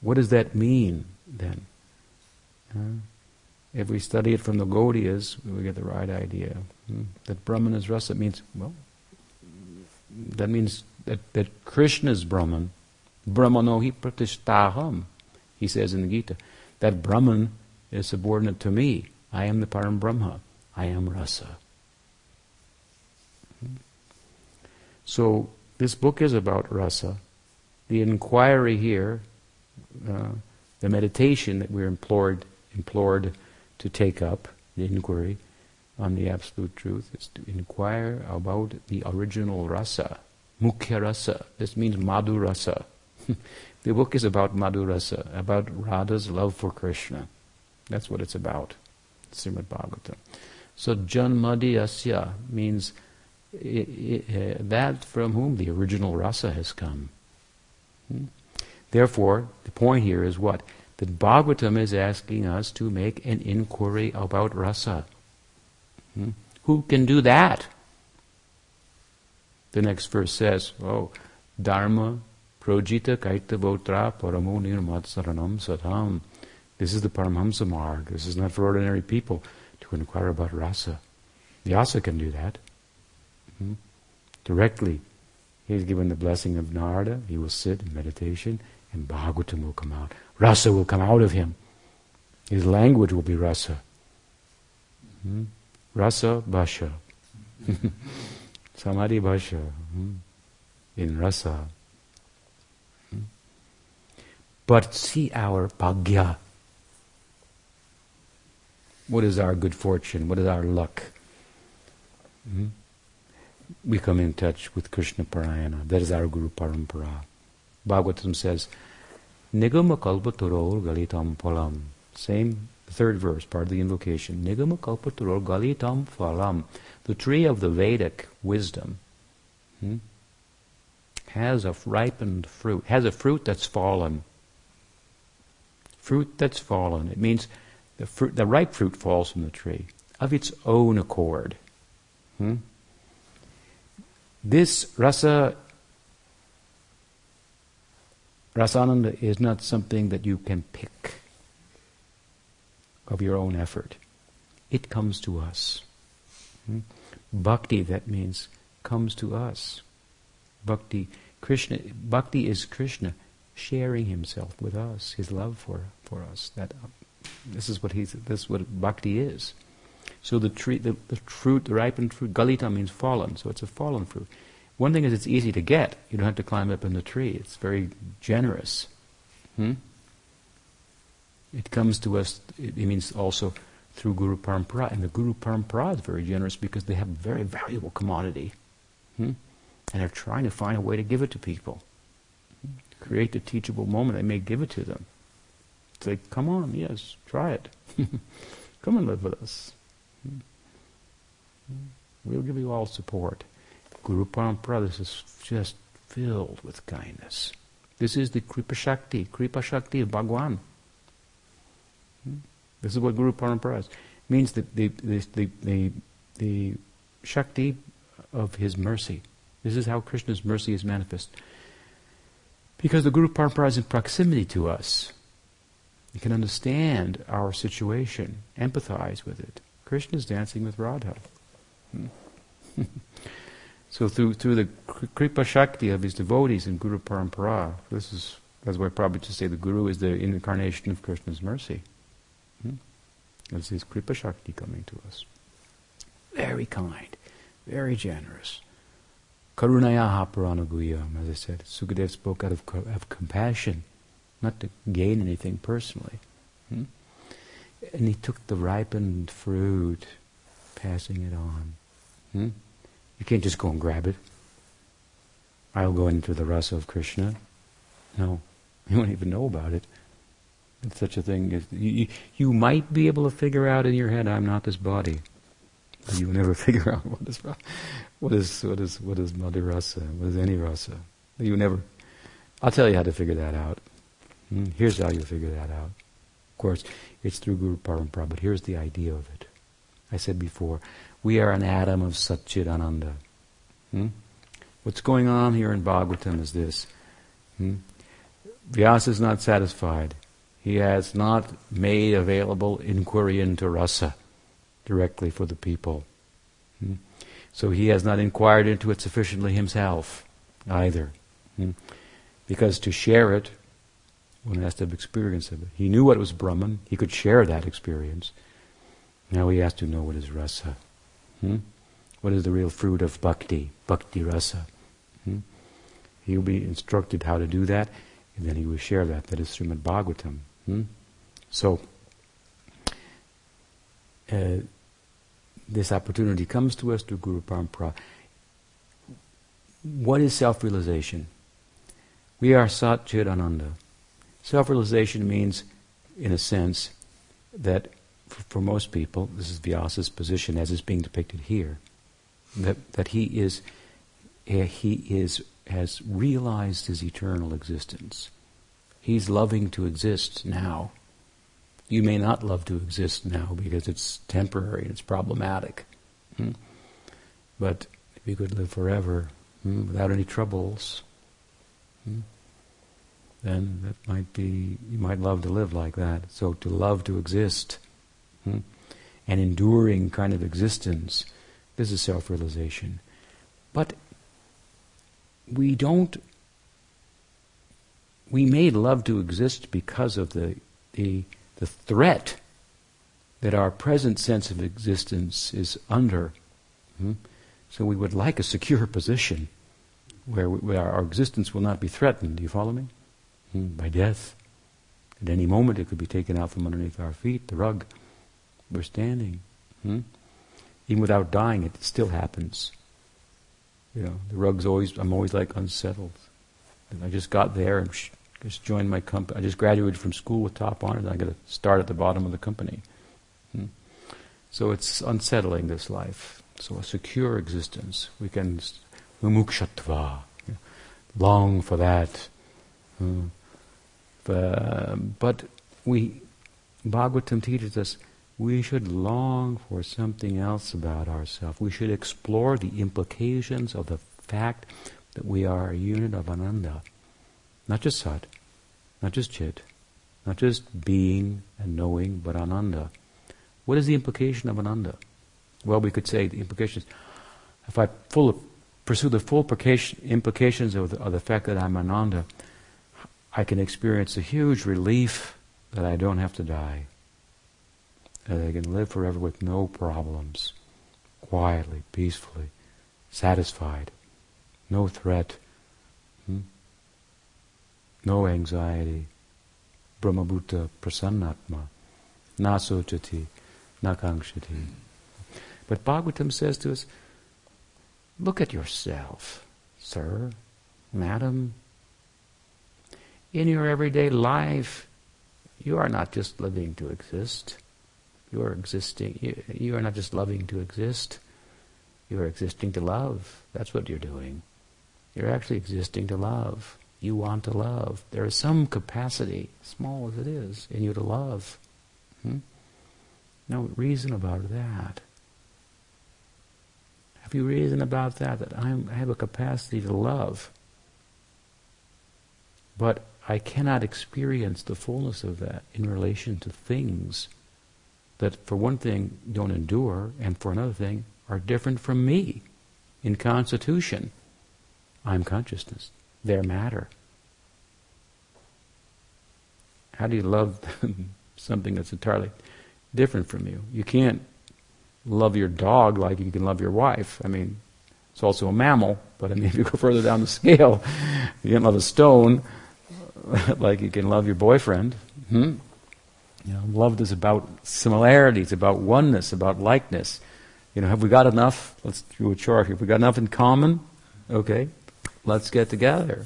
What does that mean then? Uh, if we study it from the Gaudiyas, we get the right idea. Hmm? That Brahman is rasa means well. That means that, that Krishna is Brahman. Brahmano hi pratishtaham, he says in the Gita. That Brahman is subordinate to me. I am the Param Brahma. I am rasa. So this book is about rasa. The inquiry here, uh, the meditation that we're implored implored to take up, the inquiry on the absolute truth, is to inquire about the original rasa, mukhya rasa. This means madhu rasa. the book is about madhu rasa, about Radha's love for Krishna. That's what it's about. Srimad Bhagavatam. So Janmadi Asya means that from whom the original rasa has come. Hmm? Therefore, the point here is what? That Bhagavatam is asking us to make an inquiry about rasa. Hmm? Who can do that? The next verse says, Oh, Dharma projita kaitavotra paramo nirmatsaranam sadham. This is the Paramhamsa Marg. This is not for ordinary people to inquire about rasa. The Vyasa can do that. Mm-hmm. Directly. He's given the blessing of Narada. He will sit in meditation and Bhagavatam will come out. Rasa will come out of him. His language will be rasa. Mm-hmm. Rasa Bhasha. Samadhi Bhasha. Mm-hmm. In rasa. Hmm? But see our bhagya What is our good fortune? What is our luck? Hmm? We come in touch with Krishna Parayana. That is our Guru Parampara. Bhagavatam says, Nigama galitam phalam. Same third verse, part of the invocation. Nigama galitam phalam. The tree of the Vedic wisdom hmm, has a ripened fruit, has a fruit that's fallen. Fruit that's fallen. It means the, fruit, the ripe fruit falls from the tree of its own accord. Hmm? This rasa, rasananda is not something that you can pick of your own effort. It comes to us. Hmm? Bhakti, that means, comes to us. Bhakti, Krishna, bhakti is Krishna sharing himself with us, his love for, for us. That this is what he's this is what bhakti is. So the tree, the, the fruit, the ripened fruit, galita means fallen, so it's a fallen fruit. One thing is it's easy to get. You don't have to climb up in the tree. It's very generous. Hmm? It comes to us, it, it means also through Guru Parampara. And the Guru Parampara is very generous because they have very valuable commodity. Hmm? And they're trying to find a way to give it to people. Create the teachable moment, they may give it to them. Say, come on, yes, try it. come and live with us. We'll give you all support. Guru Parampara, is just filled with kindness. This is the Kripa Shakti, Kripa Shakti of Bhagwan. This is what Guru Parampara is. Means the, the, the, the, the Shakti of his mercy. This is how Krishna's mercy is manifest. Because the Guru Parampara is in proximity to us. You can understand our situation, empathize with it. Krishna is dancing with Radha. Hmm? so through through the kripa shakti of his devotees in Guru Parampara, this is that's why probably to say the Guru is the incarnation of Krishna's mercy. Hmm? That's his kripa shakti coming to us. Very kind, very generous. Karunayaha paranaguyam, as I said. Sukadev spoke out of, of compassion, not to gain anything personally. Hmm? And he took the ripened fruit, passing it on. Hmm? You can't just go and grab it. I'll go into the rasa of Krishna. No, you won't even know about it. It's such a thing. You, you, you might be able to figure out in your head, I'm not this body. But you will never figure out what is what is what is what is Madhu Rasa, what is any rasa. You never. I'll tell you how to figure that out. Hmm? Here's how you figure that out. Of course, it's through Guru Parampara, but here's the idea of it. I said before, we are an atom of Satchit Ananda. Hmm? What's going on here in Bhagavatam is this. Hmm? Vyasa is not satisfied. He has not made available inquiry into rasa directly for the people. Hmm? So he has not inquired into it sufficiently himself either. Hmm? Because to share it, one has to have experience of it. He knew what was Brahman, he could share that experience. Now he has to know what is rasa. Hmm? What is the real fruit of bhakti, bhakti rasa? Hmm? He will be instructed how to do that, and then he will share that. That is Srimad Bhagavatam. Hmm? So, uh, this opportunity comes to us through Guru Parampara. What is self-realization? We are Sat Chit Ananda. Self-realization means, in a sense, that for, for most people, this is Vyasa's position as is being depicted here, that, that he is he is has realized his eternal existence. He's loving to exist now. You may not love to exist now because it's temporary and it's problematic. Hmm? But if you could live forever hmm, without any troubles, hmm, then that might be, you might love to live like that. So to love to exist, hmm, an enduring kind of existence, this is self realization. But we don't, we may love to exist because of the, the the threat that our present sense of existence is under. Hmm? So we would like a secure position where, we, where, our existence will not be threatened. Do you follow me? Hmm? By death. At any moment it could be taken out from underneath our feet, the rug. We're standing. Hmm? Even without dying, it still happens. You know, the rug's always, I'm always like unsettled. And I just got there and sh- just joined my company. I just graduated from school with top honors and I got to start at the bottom of the company. Hmm? So it's unsettling, this life. So a secure existence. We can, mumukshatva, long for that. Hmm? Uh, but we, Bhagavatam teaches us we should long for something else about ourselves. We should explore the implications of the fact that we are a unit of Ananda. Not just Sat, not just Chit, not just being and knowing, but Ananda. What is the implication of Ananda? Well, we could say the implications, if I full, pursue the full implications of the, of the fact that I'm Ananda, I can experience a huge relief that I don't have to die that they can live forever with no problems, quietly, peacefully, satisfied, no threat, hmm? no anxiety. Brahmabhuta prasannatma, na sochati, na kangshati. But Bhagavatam says to us, look at yourself, sir, madam. In your everyday life, you are not just living to exist. You are existing. You, you are not just loving to exist. You are existing to love. That's what you're doing. You're actually existing to love. You want to love. There is some capacity, small as it is, in you to love. Hmm? No reason about that. Have you reason about that? That I'm, I have a capacity to love. But I cannot experience the fullness of that in relation to things that, for one thing, don't endure, and for another thing, are different from me in constitution. I'm consciousness. They're matter. How do you love something that's entirely different from you? You can't love your dog like you can love your wife. I mean, it's also a mammal, but I mean, if you go further down the scale, you can't love a stone like you can love your boyfriend. Hmm? You know, love is about similarities, about oneness, about likeness. You know, have we got enough? Let's do a chart. Have we got enough in common? Okay, let's get together.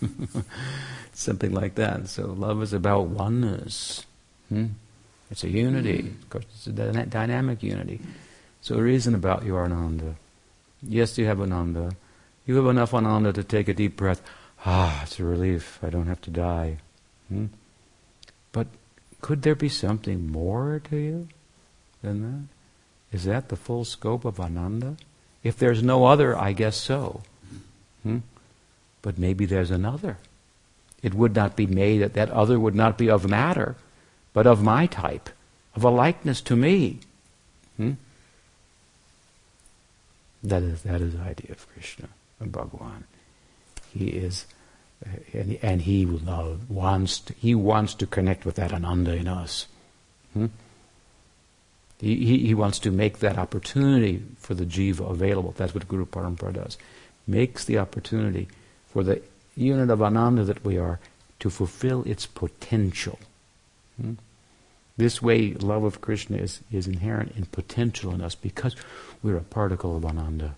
Something like that. So love is about oneness. Hmm? It's a unity. Of course, it's a dynamic unity. So it isn't about your ananda. Yes, you have ananda. You have enough ananda to take a deep breath. Ah, it's a relief. I don't have to die. Hmm? But could there be something more to you than that? Is that the full scope of Ananda? If there's no other, I guess so. Hmm? But maybe there's another. It would not be made that that other would not be of matter, but of my type, of a likeness to me. Hmm? That is that is the idea of Krishna and Bhagawan. He is and, he wants to, he wants to connect with that ananda in us. Hmm? He, he, he, wants to make that opportunity for the jiva available. That's what Guru Parampara does. Makes the opportunity for the unit of ananda that we are to fulfill its potential. Hmm? This way, love of Krishna is, is inherent in potential in us because we're a particle of ananda.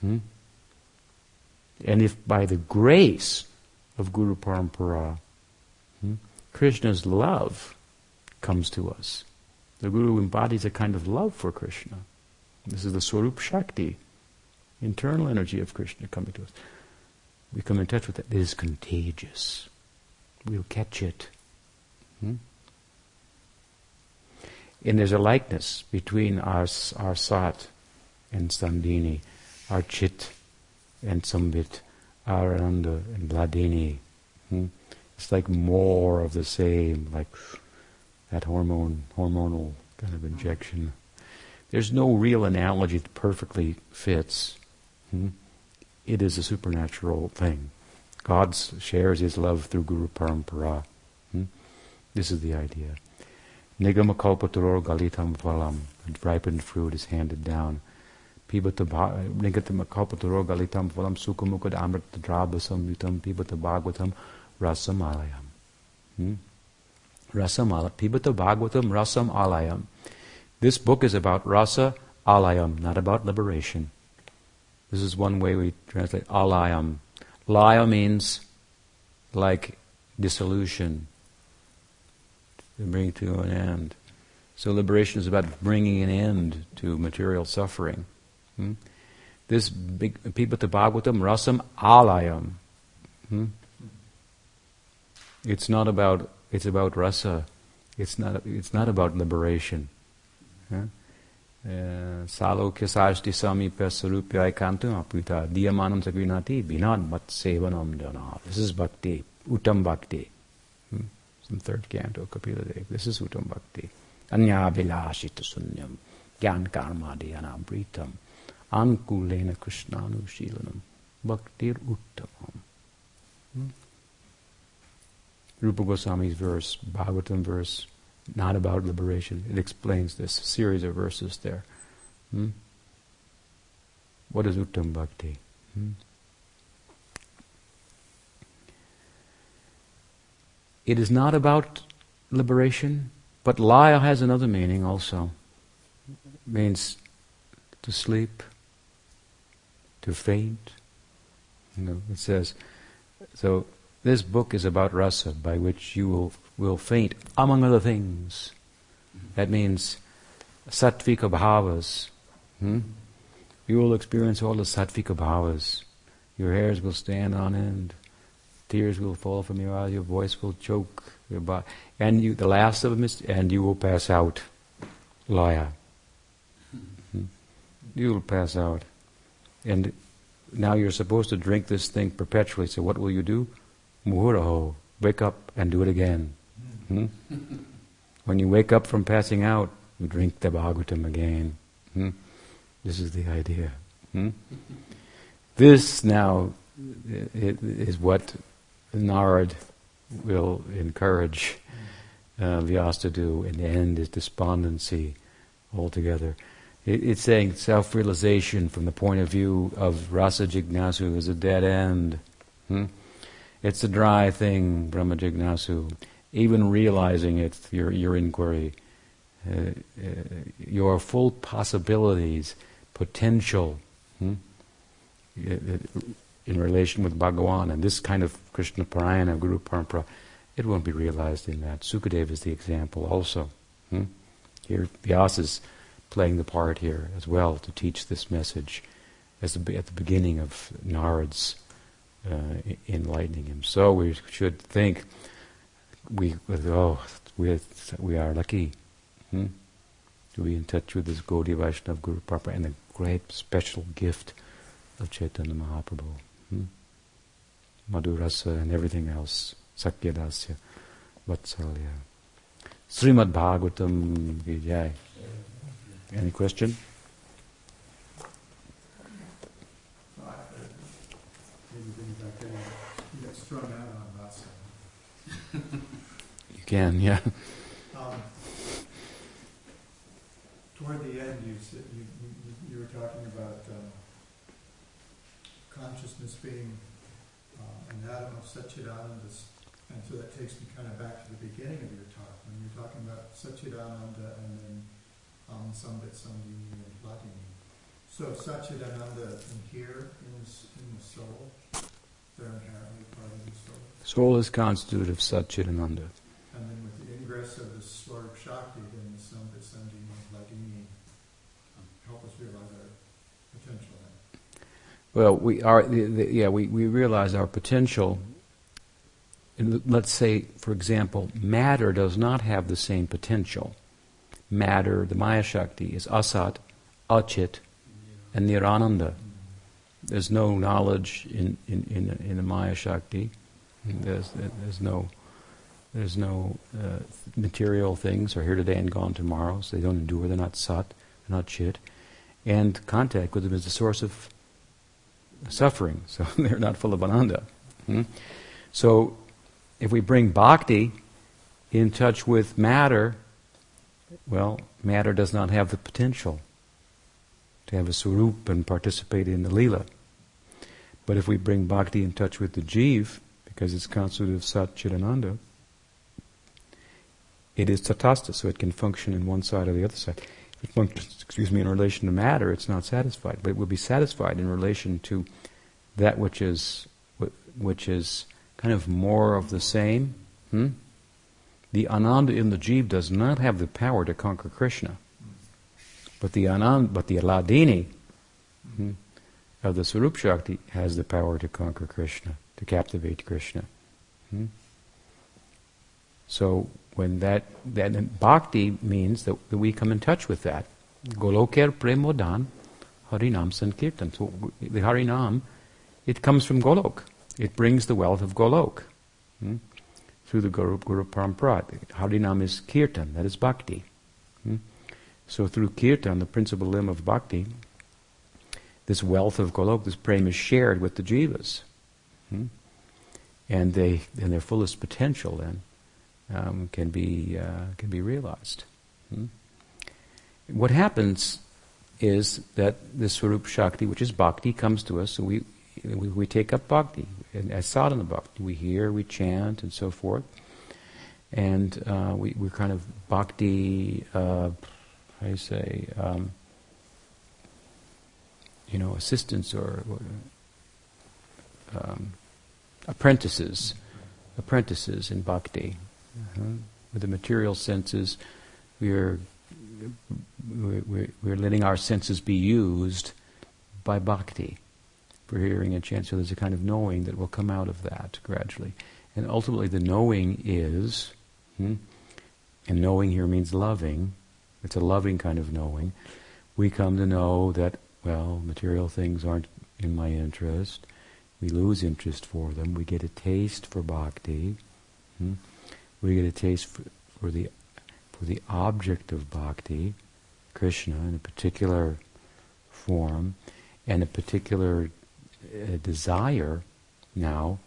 Hmm? And if by the grace of Guru Parampara. Hmm? Krishna's love comes to us. The Guru embodies a kind of love for Krishna. This is the Swarup Shakti, internal energy of Krishna coming to us. We come in touch with it. It is contagious. We'll catch it. Hmm? And there's a likeness between our, our Sat and Sandhini, our Chit and Sambit, Ananda and Hladini. Hmm? It's like more of the same, like that hormone, hormonal kind of injection. There's no real analogy that perfectly fits. Hmm? It is a supernatural thing. God shares His love through Guru Parampara. Hmm? This is the idea. Nigama kalpataror galitam phalam. Ripened fruit is handed down. Pibata Nigatam Kalpataro Galitam Phalam Sukhamukad Amrita Drabasam Yutam Pibata Bhagavatam Rasam Alayam. Hmm? Rasam Alayam. Pibata Bhagavatam Rasam Alayam. This book is about rasa alayam, not about liberation. This is one way we translate alayam. Laya means like dissolution, bring to an end. So liberation is about bringing an end to material suffering. Hmm? This big Pibata Bhagavatam Rasam Alayam. Hmm? It's not about it's about rasa. It's not it's not about liberation. Salokya sashti samipya sarupya ikantam aputa diyamanam sagrinati binad mat sevanam dana. This is bhakti, uttam bhakti. Hmm? Some third canto, Kapila Dev. This is uttam bhakti. Anya vilashita sunyam, gyan karmadi anamritam, ankulena krishnanushilanam, bhaktir uttamam. Hmm? Rupa Goswami's verse, Bhagavatam verse, not about liberation. It explains this series of verses there. Hmm? What is Uttam Bhakti? Hmm? It is not about liberation, but laya has another meaning also. It means to sleep, to faint. You know, it says, so this book is about rasa, by which you will, will faint, among other things. That means sattvika bhavas. Hmm? You will experience all the sattvika bhavas. Your hairs will stand on end, tears will fall from your eyes, your voice will choke, your body, and you, the last of them is, and you will pass out. Laya. Hmm? You will pass out. And now you're supposed to drink this thing perpetually, so what will you do? muhuraho, wake up and do it again. Hmm? when you wake up from passing out, you drink the Bhagavatam again. Hmm? This is the idea. Hmm? This now is what Narad will encourage uh, Vyas to do, and the end is despondency altogether. It, it's saying self-realization from the point of view of rasa jignasu is a dead end. Hmm? It's a dry thing, Brahma Jignasu. Even realizing it, your, your inquiry, uh, uh, your full possibilities, potential, hmm? in relation with Bhagawan and this kind of Krishna Parayana, Guru Parampara, it won't be realized in that. Sukadeva is the example also. Hmm? Here, Vyasa is playing the part here as well to teach this message as a, at the beginning of Narad's uh, enlightening him. So we should think we oh we we are lucky hmm? to be in touch with this Gaudiya Vaishnava Guru Prabhupada and the great special gift of Chaitanya Mahaprabhu. Hmm? Madhurasa and everything else. Sakyadasya, Vatsalya. Srimad Bhagavatam Vijay. Any question? you can, yeah. Um, toward the end, you, said, you, you, you were talking about um, consciousness being uh, an atom of Satchidananda, and so that takes me kind of back to the beginning of your talk, when you're talking about Satchidananda and then um, Sambit Sandhini and Hladini. So Satchidananda in here, in the, in the soul, they're inherently part of the soul. Soul is constituted of Satchidananda. And then with the ingress of the Swarup Shakti, then the Sambit Sandhini Hladini help us realize our potential. Well, we are, the, the, yeah, we, we realize our potential. let's say, for example, matter does not have the same potential. Matter, the Maya Shakti, is asat, achit, and nirananda. There's no knowledge in, in, in, in the Maya Shakti. There's, there's no, there's no uh, material things are here today and gone tomorrow, so they don't endure. They're not sat, they're not chit, and contact with them is the source of suffering. So they're not full of ananda. Hmm? So if we bring bhakti in touch with matter, well, matter does not have the potential to have a surup and participate in the lila. But if we bring bhakti in touch with the jiv, because it's constituted of Sat Chidananda, it is tatasta, so it can function in one side or the other side. excuse me, in relation to matter, it's not satisfied. But it will be satisfied in relation to that which is, which is kind of more of the same. Hmm? The ananda in the jeev does not have the power to conquer Krishna. But the anand, but the Aladini hmm, of the Swarup Shakti has the power to conquer Krishna, to captivate Krishna. Hmm? So when that, that bhakti means that, that we come in touch with that. Goloker premodan harinam sankirtan. So the harinam, it comes from Golok. It brings the wealth of Golok. Hmm? Through the Guru, Guru Parampara. Harinam is kirtan, that is bhakti. Hmm? So through kirtan, the principal limb of bhakti, this wealth of Golok, this prema is shared with the jivas. Hmm? And they, in their fullest potential then, um, can be uh, can be realized. Hmm? What happens is that the Swarup Shakti, which is Bhakti, comes to us, so we, we, we take up Bhakti, as sadhana Bhakti. We hear, we chant, and so forth. And uh, we, we're kind of Bhakti, uh, you say, um, you know, assistants or, or um, apprentices, apprentices in Bhakti. Uh-huh. With the material senses, we're, we're, we're letting our senses be used by bhakti for hearing and chant. So there's a kind of knowing that will come out of that gradually. And ultimately, the knowing is, hmm, and knowing here means loving, it's a loving kind of knowing. We come to know that, well, material things aren't in my interest. We lose interest for them. We get a taste for bhakti. Hmm? we get a taste for, for the for the object of bhakti, Krishna, in a particular form, and a particular uh, desire. Now,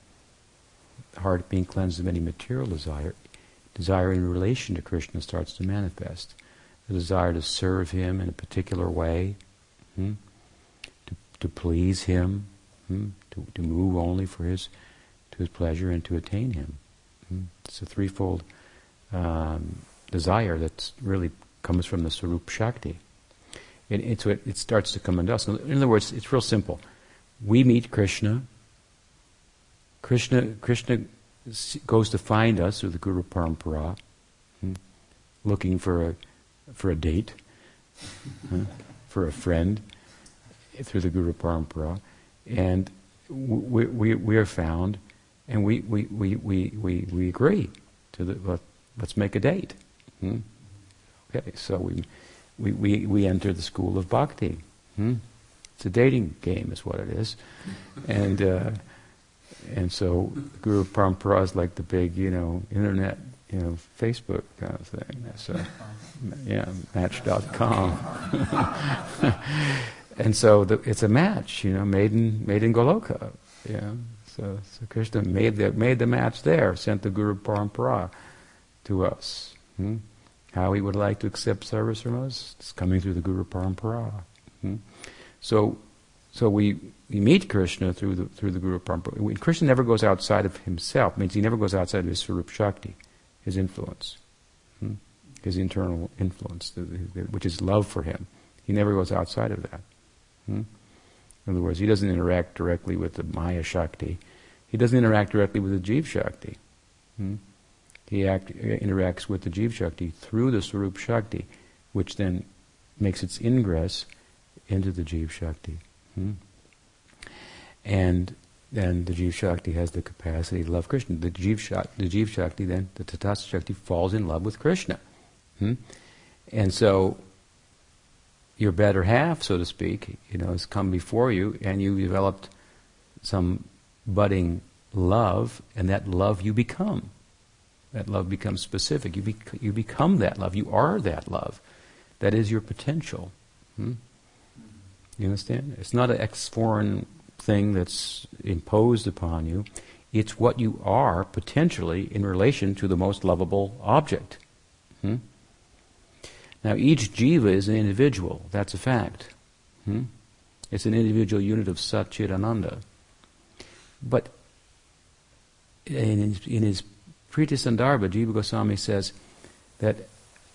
heart being cleansed of any material desire, desire in relation to Krishna starts to manifest. The desire to serve Him in a particular way, hmm? to, to please Him, hmm? to, to move only for His to His pleasure and to attain Him. It's a threefold um, desire that really comes from the Sarup Shakti. It, it, so it, it starts to come into us. In other words, it's real simple. We meet Krishna. Krishna, Krishna goes to find us through the Guru Parampara, hmm, looking for a, for a date, hmm, for a friend, through the Guru Parampara. And we, we, we are found and we, we, we, we, we, we agree to the, let, us make a date. Hmm? Okay, so we, we, we, we enter the school of bhakti. Hmm? It's a dating game, is what it is. And, uh, and so Guru Parampara is like the big, you know, internet, you know, Facebook kind of thing. So, yeah, Match.com. and so the, it's a match, you know, made in, made in Goloka. Yeah. So, so Krishna made the, made the match there, sent the Guru Parampara to us. Hmm? How he would like to accept service from us? It's coming through the Guru Parampara. Hmm? So, so we, we meet Krishna through the, through the Guru Parampara. Krishna never goes outside of himself, means he never goes outside of his Sarup Shakti, his influence, hmm? his internal influence, which is love for him. He never goes outside of that. Hmm? In other words, he doesn't interact directly with the Maya Shakti. He doesn't interact directly with the Jeev Shakti. Hmm? He act, interacts with the Jeev Shakti through the Sarup Shakti, which then makes its ingress into the Jiv Shakti. Hmm? And then the Jiv Shakti has the capacity to love Krishna. The Jiv, Shakti, the Jiv Shakti then, the Tatastha Shakti, falls in love with Krishna. Hmm? And so your better half, so to speak, you know, has come before you, and you developed some budding love, and that love you become. That love becomes specific. You, bec- you become that love. You are that love. That is your potential. Hmm? You understand? It's not an ex-foreign thing that's imposed upon you. It's what you are potentially in relation to the most lovable object. Hmm? Now, each jiva is an individual. That's a fact. Hmm? It's an individual unit of Sat Chit Ananda. But in his, in his Priti Sandarbha, Jiva Goswami says that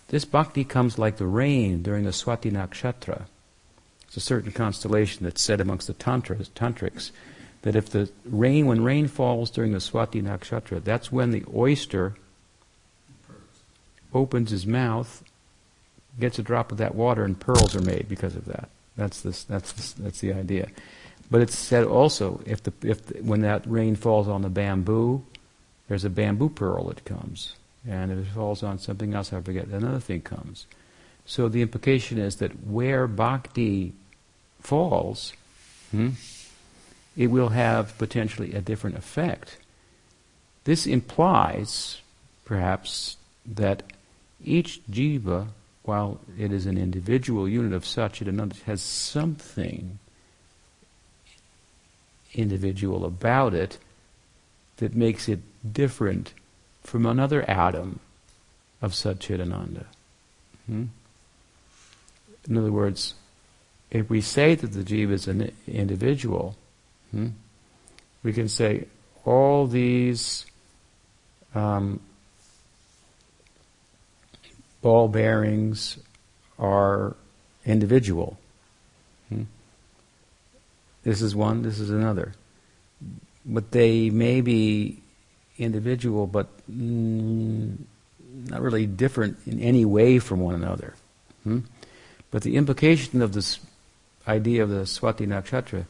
this bhakti comes like the rain during the Swati Nakshatra. It's a certain constellation that's said amongst the tantras, tantrics that if the rain, when rain falls during the Swati Nakshatra, that's when the oyster opens his mouth, gets a drop of that water, and pearls are made because of that. That's this. That's this, that's the idea. But it's said also if the if the, when that rain falls on the bamboo, there's a bamboo pearl that comes, and if it falls on something else, I forget another thing comes. So the implication is that where bhakti falls, hmm, it will have potentially a different effect. This implies, perhaps, that each jiva, while it is an individual unit of Satchidananda, has something individual about it that makes it different from another atom of Satchidananda. Hmm? In other words, if we say that the jiva is an individual, hmm, we can say all these um, ball bearings are individual. Hmm? This is one, this is another. But they may be individual, but mm, not really different in any way from one another. Hmm? But the implication of this idea of the Swati Nakshatra,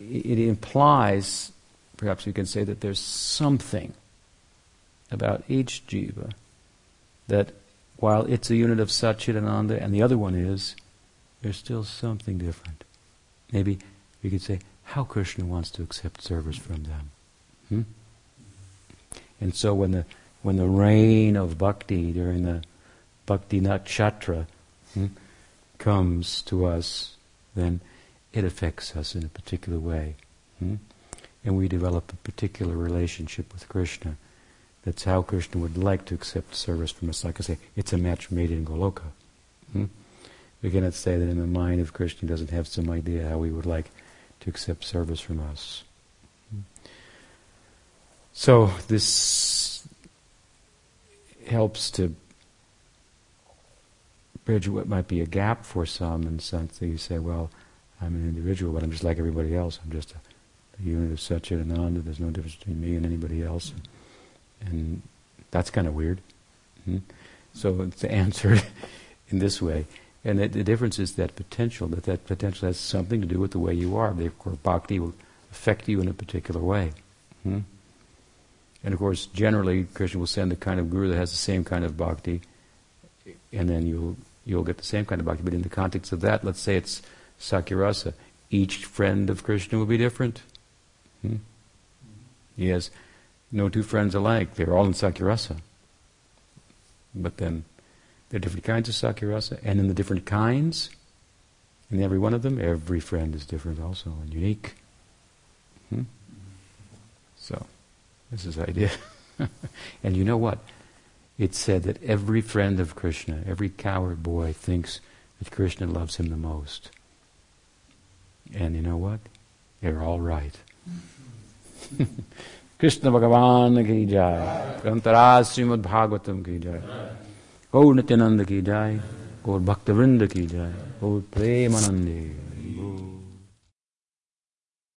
it implies, perhaps we can say, that there's something about each jiva that while it's a unit of Satchidananda and the other one is, there's still something different. Maybe we could say how Krishna wants to accept service from them. Hmm? And so when the when the rain of bhakti during the bhakti nakshatra hmm, comes to us, then it affects us in a particular way. Hmm? And we develop a particular relationship with Krishna. That's how Krishna would like to accept service from us. Like I say, it's a match made in Goloka. Hmm? We cannot say that in the mind of Krishna doesn't have some idea how he would like to accept service from us. Hmm? So this helps to bridge what might be a gap for some in the sense that you say, well, I'm an individual, but I'm just like everybody else. I'm just a, a unit of Satchidananda. There's no difference between me and anybody else. And, and that's kind of weird. hmm So it's answered in this way. And the, the difference is that potential, that that potential has something to do with the way you are. Therefore, bhakti will affect you in a particular way. hmm And of course, generally, Krishna will send the kind of guru that has the same kind of bhakti, and then you'll you'll get the same kind of bhakti. But in the context of that, let's say it's Sakhya-rasa, each friend of Krishna will be different. Hmm? He has no two friends alike. They're all in Sakhya-rasa. But then there are different kinds of Sakhya-rasa, and in the different kinds, in every one of them, every friend is different also and unique. Hmm? So, this is the idea. and you know what? It's said that every friend of Krishna, every coward boy, thinks that Krishna loves him the most. And you know what? They're all right. Krishna Bhagavan ki jai. Grantaraj Srimad Bhagavatam ki jai. Gaur Nityananda ki jai. Gaur Bhaktivinoda ki jai. Gaur Premanande.